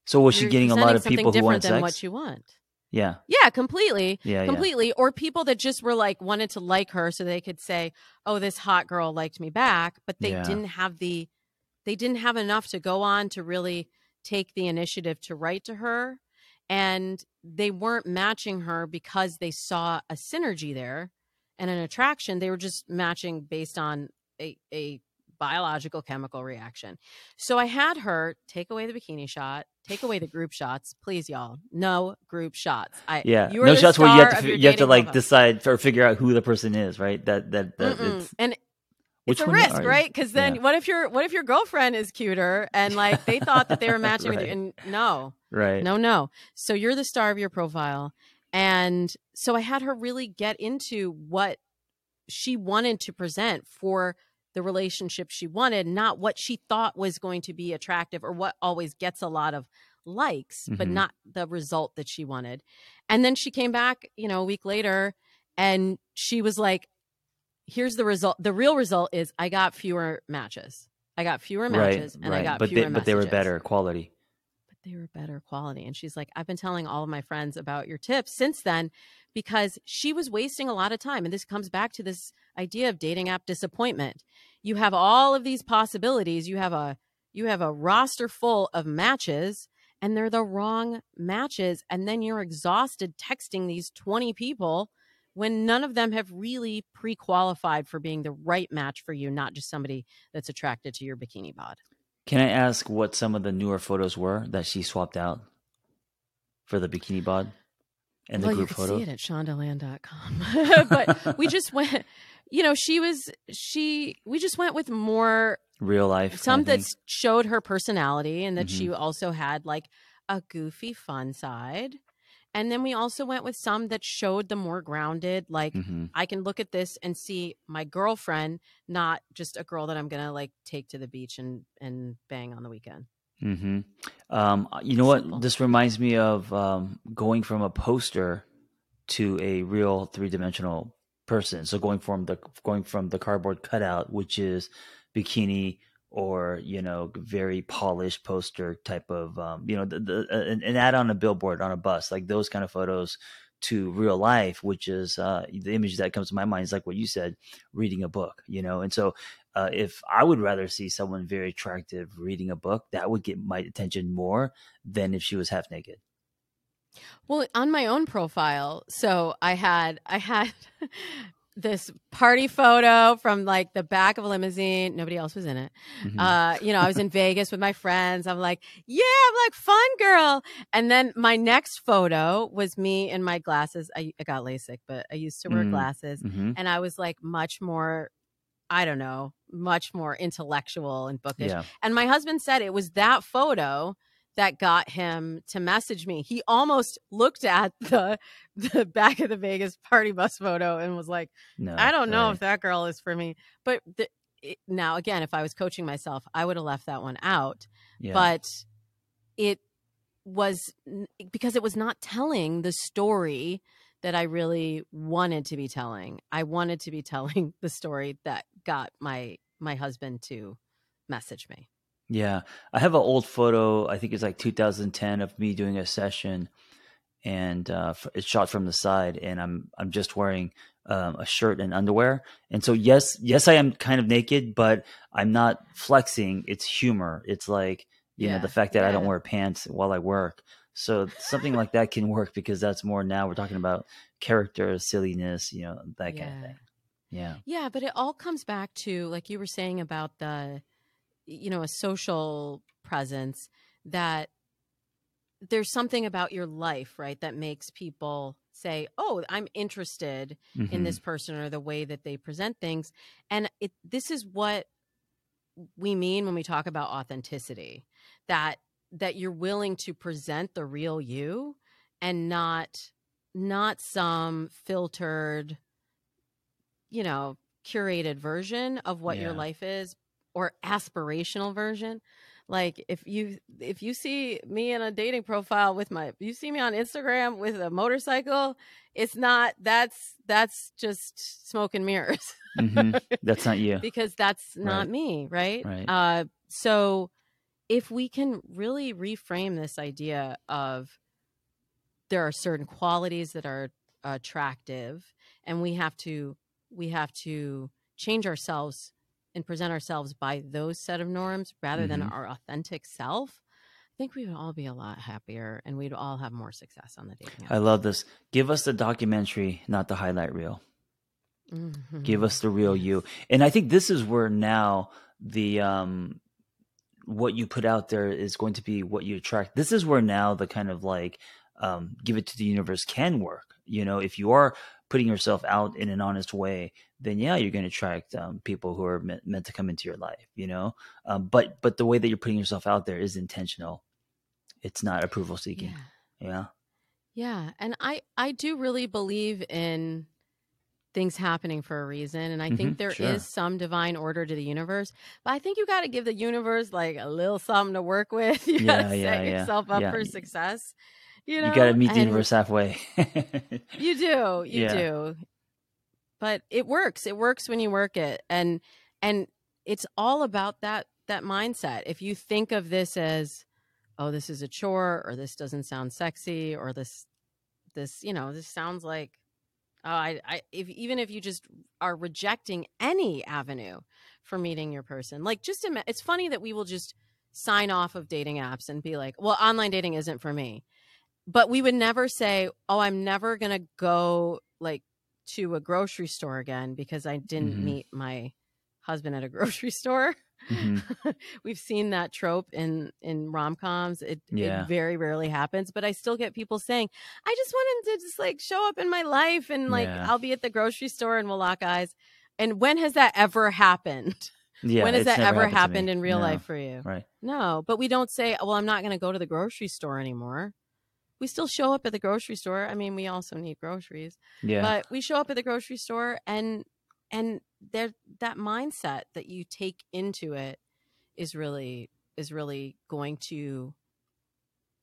Speaker 1: So was she getting a lot of people who want sex?
Speaker 2: what you want.
Speaker 1: Yeah.
Speaker 2: Yeah, completely. Yeah. Completely. Yeah. Or people that just were like wanted to like her so they could say, Oh, this hot girl liked me back, but they yeah. didn't have the they didn't have enough to go on to really take the initiative to write to her. And they weren't matching her because they saw a synergy there and an attraction. They were just matching based on a, a biological chemical reaction. So I had her take away the bikini shot, take away the <laughs> group shots, please, y'all. No group shots. I,
Speaker 1: yeah, no shots where you have to you have to like decide or figure out who the person is, right? That that, that
Speaker 2: it's, and it's a risk, right? Because then yeah. what if your what if your girlfriend is cuter and like they thought that they were <laughs> matching right. with you? And no,
Speaker 1: right?
Speaker 2: No, no. So you're the star of your profile, and so I had her really get into what she wanted to present for the relationship she wanted, not what she thought was going to be attractive or what always gets a lot of likes, mm-hmm. but not the result that she wanted. And then she came back, you know, a week later and she was like, here's the result. The real result is I got fewer matches. I got fewer matches right, and right. I
Speaker 1: got
Speaker 2: but
Speaker 1: fewer
Speaker 2: they, But messages.
Speaker 1: they were better quality
Speaker 2: they were better quality. And she's like, I've been telling all of my friends about your tips since then because she was wasting a lot of time. And this comes back to this idea of dating app disappointment. You have all of these possibilities. You have a you have a roster full of matches and they're the wrong matches. And then you're exhausted texting these 20 people when none of them have really pre qualified for being the right match for you, not just somebody that's attracted to your bikini bod.
Speaker 1: Can I ask what some of the newer photos were that she swapped out for the bikini bod
Speaker 2: and well, the group you can photo? See it at <laughs> but we just went. You know, she was she. We just went with more
Speaker 1: real life.
Speaker 2: Some that showed her personality and that mm-hmm. she also had like a goofy fun side. And then we also went with some that showed the more grounded, like mm-hmm. I can look at this and see my girlfriend, not just a girl that I'm gonna like take to the beach and and bang on the weekend. Mm-hmm.
Speaker 1: Um, uh, you know Simple. what? This reminds me of um, going from a poster to a real three dimensional person. So going from the going from the cardboard cutout, which is bikini, or you know very polished poster type of um, you know the, the uh, an, an ad on a billboard on a bus like those kind of photos to real life which is uh, the image that comes to my mind is like what you said reading a book you know and so uh, if i would rather see someone very attractive reading a book that would get my attention more than if she was half naked
Speaker 2: well on my own profile so i had i had <laughs> this party photo from like the back of a limousine. Nobody else was in it. Mm-hmm. Uh, you know, I was in Vegas with my friends. I'm like, yeah, I'm like fun girl. And then my next photo was me in my glasses. I, I got LASIK, but I used to wear mm-hmm. glasses, mm-hmm. and I was like much more. I don't know, much more intellectual and bookish. Yeah. And my husband said it was that photo that got him to message me. He almost looked at the <laughs> the back of the Vegas party bus photo and was like, no, "I don't know right. if that girl is for me." But the, it, now again, if I was coaching myself, I would have left that one out. Yeah. But it was because it was not telling the story that I really wanted to be telling. I wanted to be <laughs> telling the story that got my my husband to message me.
Speaker 1: Yeah. I have an old photo, I think it's like 2010 of me doing a session and uh, it's shot from the side and I'm I'm just wearing um, a shirt and underwear. And so yes, yes I am kind of naked, but I'm not flexing. It's humor. It's like, you yeah. know, the fact that yeah. I don't wear pants while I work. So something like that can work because that's more now we're talking about character, silliness, you know, that yeah. kind of thing. Yeah.
Speaker 2: Yeah, but it all comes back to like you were saying about the you know a social presence that there's something about your life right that makes people say oh i'm interested mm-hmm. in this mm-hmm. person or the way that they present things and it, this is what we mean when we talk about authenticity that that you're willing to present the real you and not not some filtered you know curated version of what yeah. your life is or aspirational version like if you if you see me in a dating profile with my you see me on instagram with a motorcycle it's not that's that's just smoke and mirrors mm-hmm.
Speaker 1: <laughs> that's not you
Speaker 2: because that's not right. me right, right. Uh, so if we can really reframe this idea of there are certain qualities that are attractive and we have to we have to change ourselves and present ourselves by those set of norms rather mm-hmm. than our authentic self, I think we would all be a lot happier and we'd all have more success on the dating.
Speaker 1: App. I love this. Give us the documentary, not the highlight reel. Mm-hmm. Give us mm-hmm. the real you. And I think this is where now the um what you put out there is going to be what you attract. This is where now the kind of like um, give it to the universe can work. You know, if you are putting yourself out in an honest way, then yeah, you're going to attract um, people who are me- meant to come into your life. You know, um, but but the way that you're putting yourself out there is intentional. It's not approval seeking. Yeah.
Speaker 2: yeah. Yeah, and I I do really believe in things happening for a reason and i mm-hmm, think there sure. is some divine order to the universe but i think you got to give the universe like a little something to work with <laughs> you yeah, got to yeah, set yeah, yourself up for success you
Speaker 1: know, you got to meet the universe halfway.
Speaker 2: <laughs> you do, you yeah. do. But it works. It works when you work it, and and it's all about that that mindset. If you think of this as, oh, this is a chore, or this doesn't sound sexy, or this this you know this sounds like oh, I, I, if even if you just are rejecting any avenue for meeting your person, like just Im- it's funny that we will just sign off of dating apps and be like, "Well, online dating isn't for me," but we would never say, "Oh, I'm never going to go like to a grocery store again because I didn't mm-hmm. meet my husband at a <laughs> grocery store." Mm-hmm. <laughs> We've seen that trope in in rom coms. It, yeah. it, very rarely happens, but I still get people saying, "I just want him to just like show up in my life, and like yeah. I'll be at the grocery store and we'll lock eyes." And when has that ever happened? <laughs> Yeah, when has that ever happened, happened in real no, life for you? Right. No, but we don't say, "Well, I'm not going to go to the grocery store anymore." we still show up at the grocery store. I mean, we also need groceries. Yeah. But we show up at the grocery store and and there that mindset that you take into it is really is really going to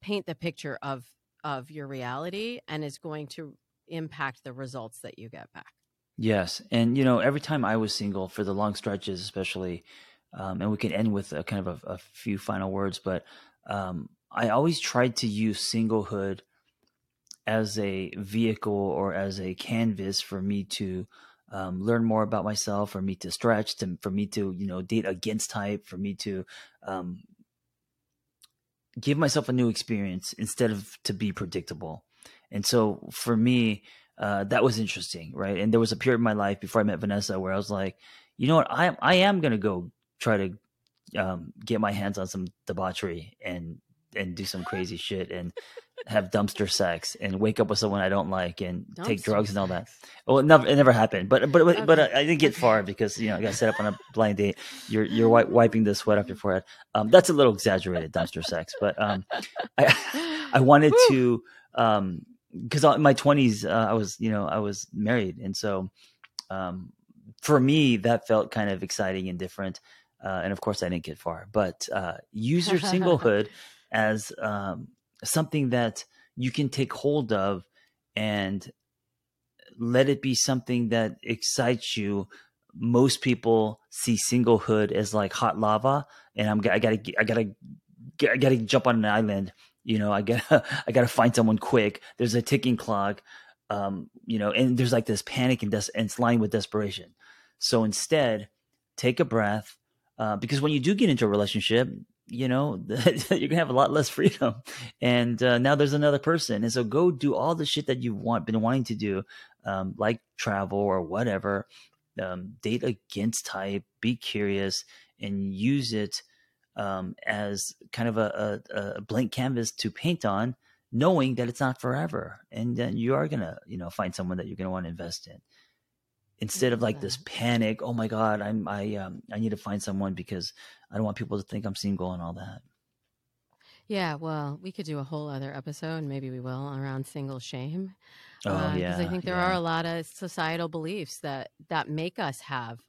Speaker 2: paint the picture of of your reality and is going to impact the results that you get back.
Speaker 1: Yes. And, you know, every time I was single for the long stretches, especially, um, and we can end with a kind of a, a few final words, but um, I always tried to use singlehood as a vehicle or as a canvas for me to um, learn more about myself, for me to stretch, to, for me to you know date against type, for me to um, give myself a new experience instead of to be predictable. And so for me, uh, that was interesting, right? And there was a period in my life before I met Vanessa where I was like, you know what, I I am gonna go try to um, get my hands on some debauchery and and do some crazy shit and have dumpster sex and wake up with someone I don't like and dumpster take drugs sex. and all that. Well, it never, it never happened, but but okay. but I, didn't get far because you know I got set up on a blind date. You're you're wiping the sweat off your forehead. Um, that's a little exaggerated dumpster sex, but um, I I wanted Woo. to um because in my twenties uh, I was you know I was married and so um for me that felt kind of exciting and different. Uh, and of course, I didn't get far, but uh, use your singlehood <laughs> as um, something that you can take hold of and let it be something that excites you. Most people see singlehood as like hot lava, and I'm I gotta I gotta I gotta jump on an island. You know, I gotta <laughs> I gotta find someone quick. There's a ticking clock, um, you know, and there's like this panic and, des- and it's lined with desperation. So instead, take a breath, uh, because when you do get into a relationship, you know, <laughs> you're gonna have a lot less freedom. And uh, now there's another person, and so go do all the shit that you want been wanting to do, um, like travel or whatever. Um, date against type. Be curious and use it um, as kind of a, a, a, blank canvas to paint on, knowing that it's not forever, and then you are gonna, you know, find someone that you're gonna want to invest in instead of like that. this mm-hmm. panic oh my god i'm i um i need to find someone because i don't want people to think i'm single and all that
Speaker 2: yeah well we could do a whole other episode maybe we will around single shame oh, uh, yeah, because i think there yeah. are a lot of societal beliefs that that make us have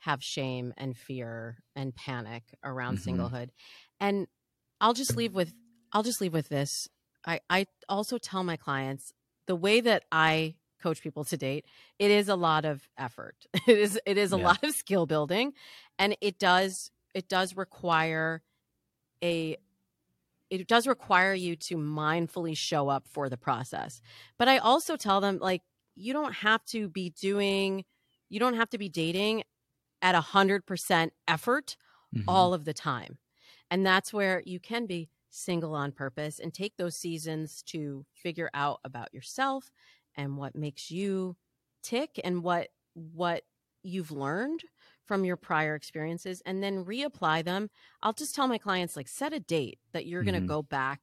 Speaker 2: have shame and fear and panic around mm-hmm. singlehood and i'll just leave with i'll just leave with this i i also tell my clients the way that i coach people to date it is a lot of effort <laughs> it is it is a yeah. lot of skill building and it does it does require a it does require you to mindfully show up for the process but i also tell them like you don't have to be doing you don't have to be dating at a hundred percent effort mm-hmm. all of the time and that's where you can be single on purpose and take those seasons to figure out about yourself and what makes you tick and what what you've learned from your prior experiences and then reapply them. I'll just tell my clients like set a date that you're mm-hmm. going to go back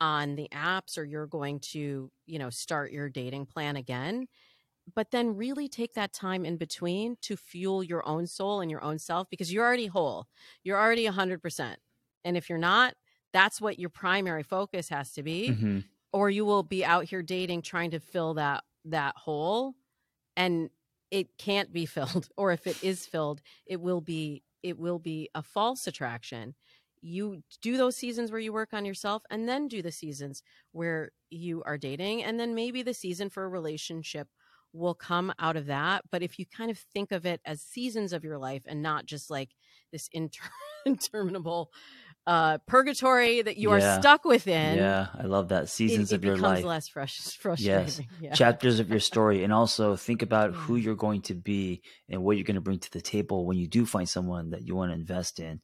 Speaker 2: on the apps or you're going to, you know, start your dating plan again. But then really take that time in between to fuel your own soul and your own self because you're already whole. You're already 100%. And if you're not, that's what your primary focus has to be. Mm-hmm or you will be out here dating trying to fill that that hole and it can't be <laughs> filled or if it is filled it will be it will be a false attraction you do those seasons where you work on yourself and then do the seasons where you are dating and then maybe the season for a relationship will come out of that but if you kind of think of it as seasons of your life and not just like this inter- <laughs> interminable uh, purgatory that you yeah. are stuck within.
Speaker 1: Yeah, I love that. Seasons it, it of your life.
Speaker 2: less fresh. <laughs> frustrating. Yes. Yeah.
Speaker 1: Chapters of your story. And also think about who mm. you're going to be and what you're going to bring to the table when you do find someone that you want to invest in.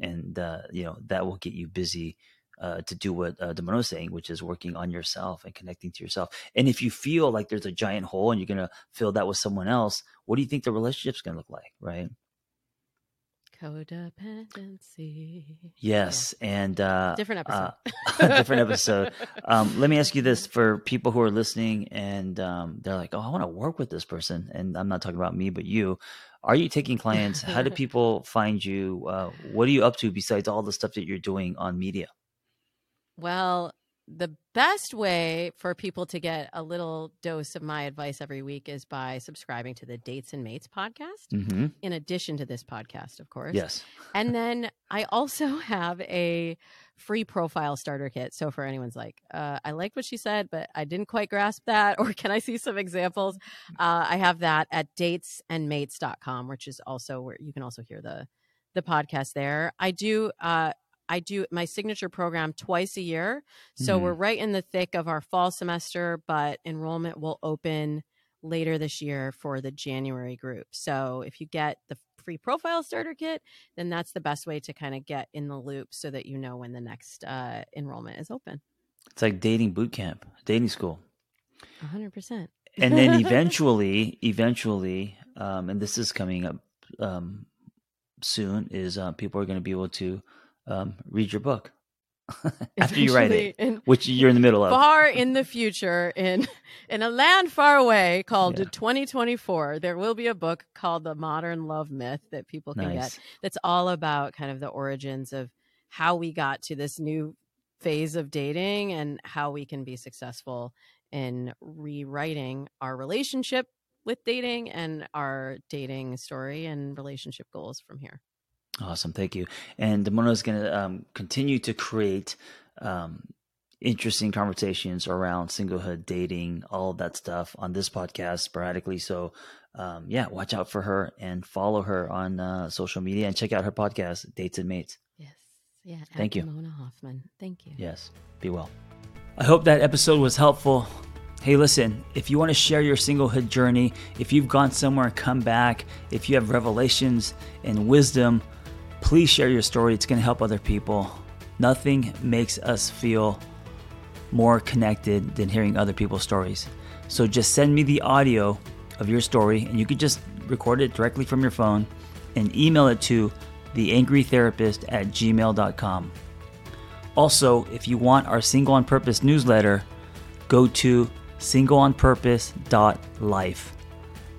Speaker 1: And, uh, you know, that will get you busy uh, to do what uh, Damona is saying, which is working on yourself and connecting to yourself. And if you feel like there's a giant hole and you're going to fill that with someone else, what do you think the relationship's going to look like? Right
Speaker 2: codependency. Yes, yeah. and uh, different uh,
Speaker 1: episode. Uh,
Speaker 2: <laughs> different
Speaker 1: episode. <laughs> Um, let me ask you this: for people who are listening and um, they're like, "Oh, I want to work with this person," and I'm not talking about me, but you. Are you taking clients? How do <laughs> people find you? Uh, what are you up to besides all the stuff that you're doing on media?
Speaker 2: Well, the best way for people to get a little dose of my advice every week is by subscribing to the Dates and Mates podcast, mm-hmm. in addition to this podcast, of course.
Speaker 1: Yes. <laughs>
Speaker 2: and then I also <laughs> have a free profile starter kit. So for anyone's like, uh, I liked what she said, but I didn't quite grasp that, <laughs> or can I see some examples? Mm-hmm. Uh, I have that at datesandmates.com, which is also where you can also hear the the podcast there. I do uh, I do my signature program twice a year. So mm we're mm-hmm. right in the thick of our fall semester, but enrollment will open later this year for the January group. So if you get the free profile starter kit, then that's the best way to kind of get in the loop so that you know when the next uh, enrollment is open.
Speaker 1: It's like dating boot camp, dating school.
Speaker 2: 100%.
Speaker 1: and then <laughs> eventually, eventually, um, and this is coming up um, soon, is uh, people are going to be able to um, read your book <laughs> after you write it, in, which you're in the middle of.
Speaker 2: Far in the future, in in a land far away called yeah. 2024, there will be a book called "The Modern Love Myth" that people can nice. get. That's all about kind of the origins of how we got to this new phase of dating and how we can be successful in rewriting our relationship with dating and our dating story and relationship goals from here.
Speaker 1: Awesome, thank you. And Damona is going to um, continue to create um, interesting conversations around singlehood, dating, all of that stuff on this podcast sporadically. So, um, yeah, watch out for her and follow her on uh, social media and check out her podcast, Dates and Mates.
Speaker 2: Yes,
Speaker 1: yeah. Thank you,
Speaker 2: Mona Hoffman. Thank you.
Speaker 1: Yes, be well. I hope that episode was helpful. Hey, listen, if you want to share your singlehood journey, if you've gone somewhere and come back, if you have revelations and wisdom Please share your story, it's going to help other people. Nothing makes us feel more connected than hearing other people's stories. So just send me the audio of your story, and you could just record it directly from your phone and email it to theangrytherapist at gmail.com. Also, if you want our Single on Purpose newsletter, go to singleonpurpose.life.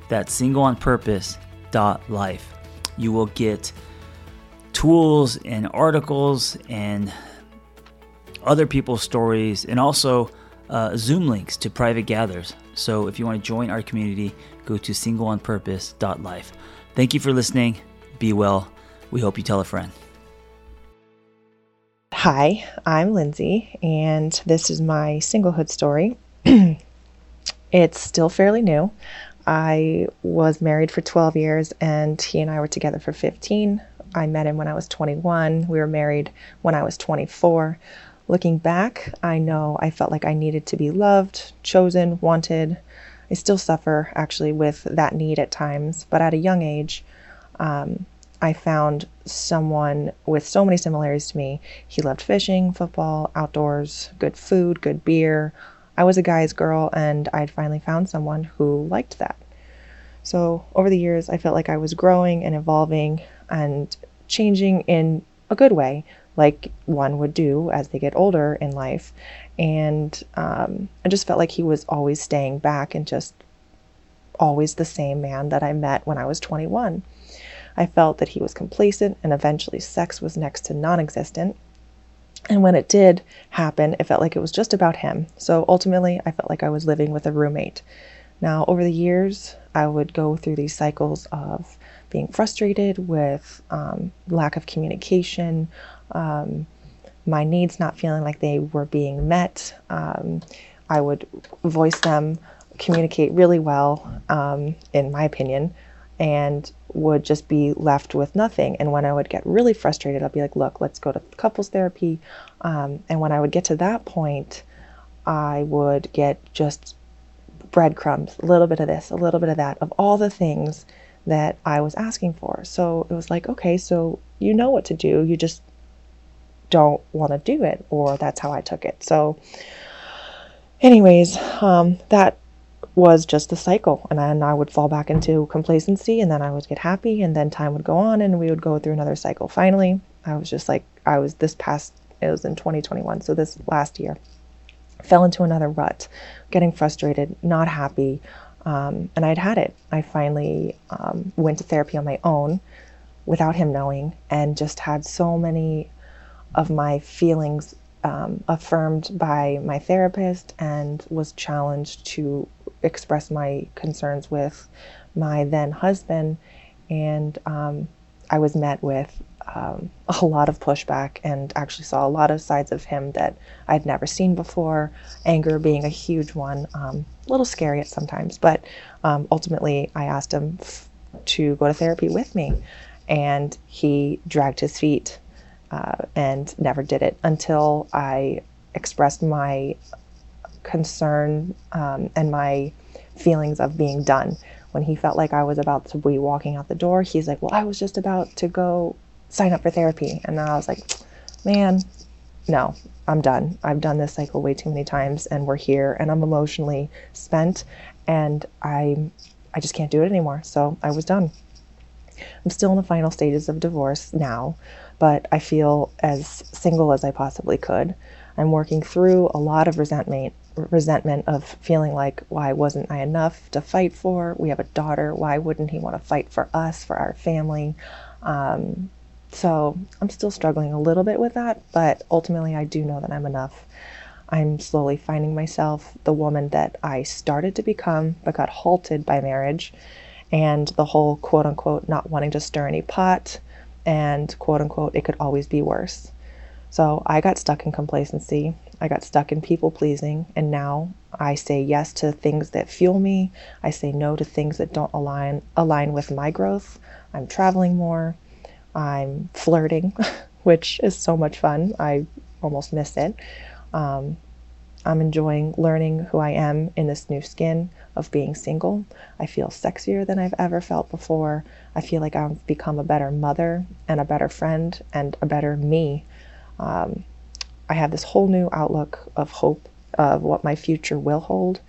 Speaker 1: That's singleonpurpose.life. You will get tools and articles and other people's stories and also uh, Zoom links to private gathers. So if you want to join our community, go to singleonpurpose.life. Thank you for listening. Be well. We hope you tell a friend.
Speaker 3: Hi, I'm Lindsay, and this is my singlehood story. <clears throat> it's still fairly new. I was married for 12 years, and he and I were together for 15. I met him when I was 21. We were married when I was 24. Looking back, I know I felt like I needed to be loved, chosen, wanted. I still suffer actually with that need at times, but at a young age, um, I found someone with so many similarities to me. He loved fishing, football, outdoors, good food, good beer. I was a guy's girl, and I'd finally found someone who liked that. So, over the years, I felt like I was growing and evolving, and changing in a good way, like one would do as they get older in life. And um, I just felt like he was always staying back and just always the same man that I met when I was 21. I felt that he was complacent, and eventually, sex was next to non existent. And when it did happen, it felt like it was just about him. So ultimately, I felt like I was living with a roommate. Now, over the years, I would go through these cycles of being frustrated, with um, lack of communication, um, my needs not feeling like they were being met. Um, I would voice them, communicate really well, um, in my opinion, and would just be left with nothing. And when I would get really frustrated, I'd be like, look, let's go to couples therapy. Um, and when I would get to that point, I would get just breadcrumbs, a little bit of this, a little bit of that, of all the things that I was asking for. So it was like, okay, so you know what to do, you just don't want to do it, or that's how I took it. So, anyways, um, that was just the cycle. And then I would fall back into complacency, and then I would get happy, and then time would go on, and we would go through another cycle. Finally, I was just like, I was this past, it was in 2021, so this last year, fell into another rut, getting frustrated, not happy, um, and I'd had it. I finally um, went to therapy on my own without him knowing and just had so many of my feelings um, affirmed by my therapist and was challenged to express my concerns with my then husband. And um, I was met with um, a lot of pushback and actually saw a lot of sides of him that I'd never seen before, anger being a huge one. Um, a little scary at sometimes, but um, ultimately I asked him f- to go to therapy with me, and he dragged his feet uh, and never did it until I expressed my concern um, and my feelings of being done. When he felt like I was about to be walking out the door, he's like, "Well, I was just about to go sign up for therapy," and I was like, "Man, no, I'm done. I've done this cycle way too many times and we're here and I'm emotionally spent and I I just can't do it anymore. So I was done. I'm still in the final stages of divorce now, but I feel as single as I possibly could. I'm working through a lot of resentment resentment of feeling like why wasn't I enough to fight for? We have a daughter. Why wouldn't he want to fight for us, for our family? Um, so I'm still struggling a little bit with that, but ultimately I do know that I'm enough. I'm slowly finding myself the woman that I started to become but got halted by marriage and the whole quote unquote not wanting to stir any pot and quote unquote it could always be worse. So I got stuck in complacency. I got stuck in people pleasing. And now I say yes to things that fuel me. I say no to things that don't align align with my growth. I'm traveling more. I'm flirting, <laughs> which is so much fun. I almost miss it. Um, I'm enjoying learning who I am in this new skin of being single. I feel sexier than I've ever felt before. I feel like I've become a better mother and a better friend and a better me. Um, I have this whole new outlook of hope of what my future will hold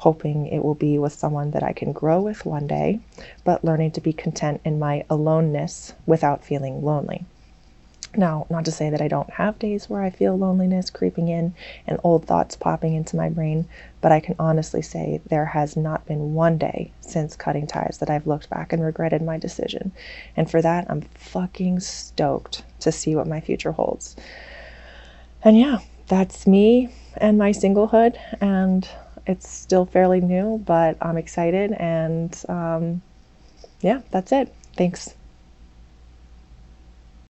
Speaker 3: hoping it will be with someone that I can grow with one day, but learning to be content in my aloneness without feeling lonely. Now, not to say that I don't have days where I feel loneliness creeping in and old thoughts popping into my brain, but I can honestly say there has not been one day since cutting ties that I've looked back and regretted my decision. And for that, I'm fucking stoked to see what my future holds. And yeah, that's me and my singlehood and it's still fairly new, but I'm excited. And um, yeah, that's it. Thanks.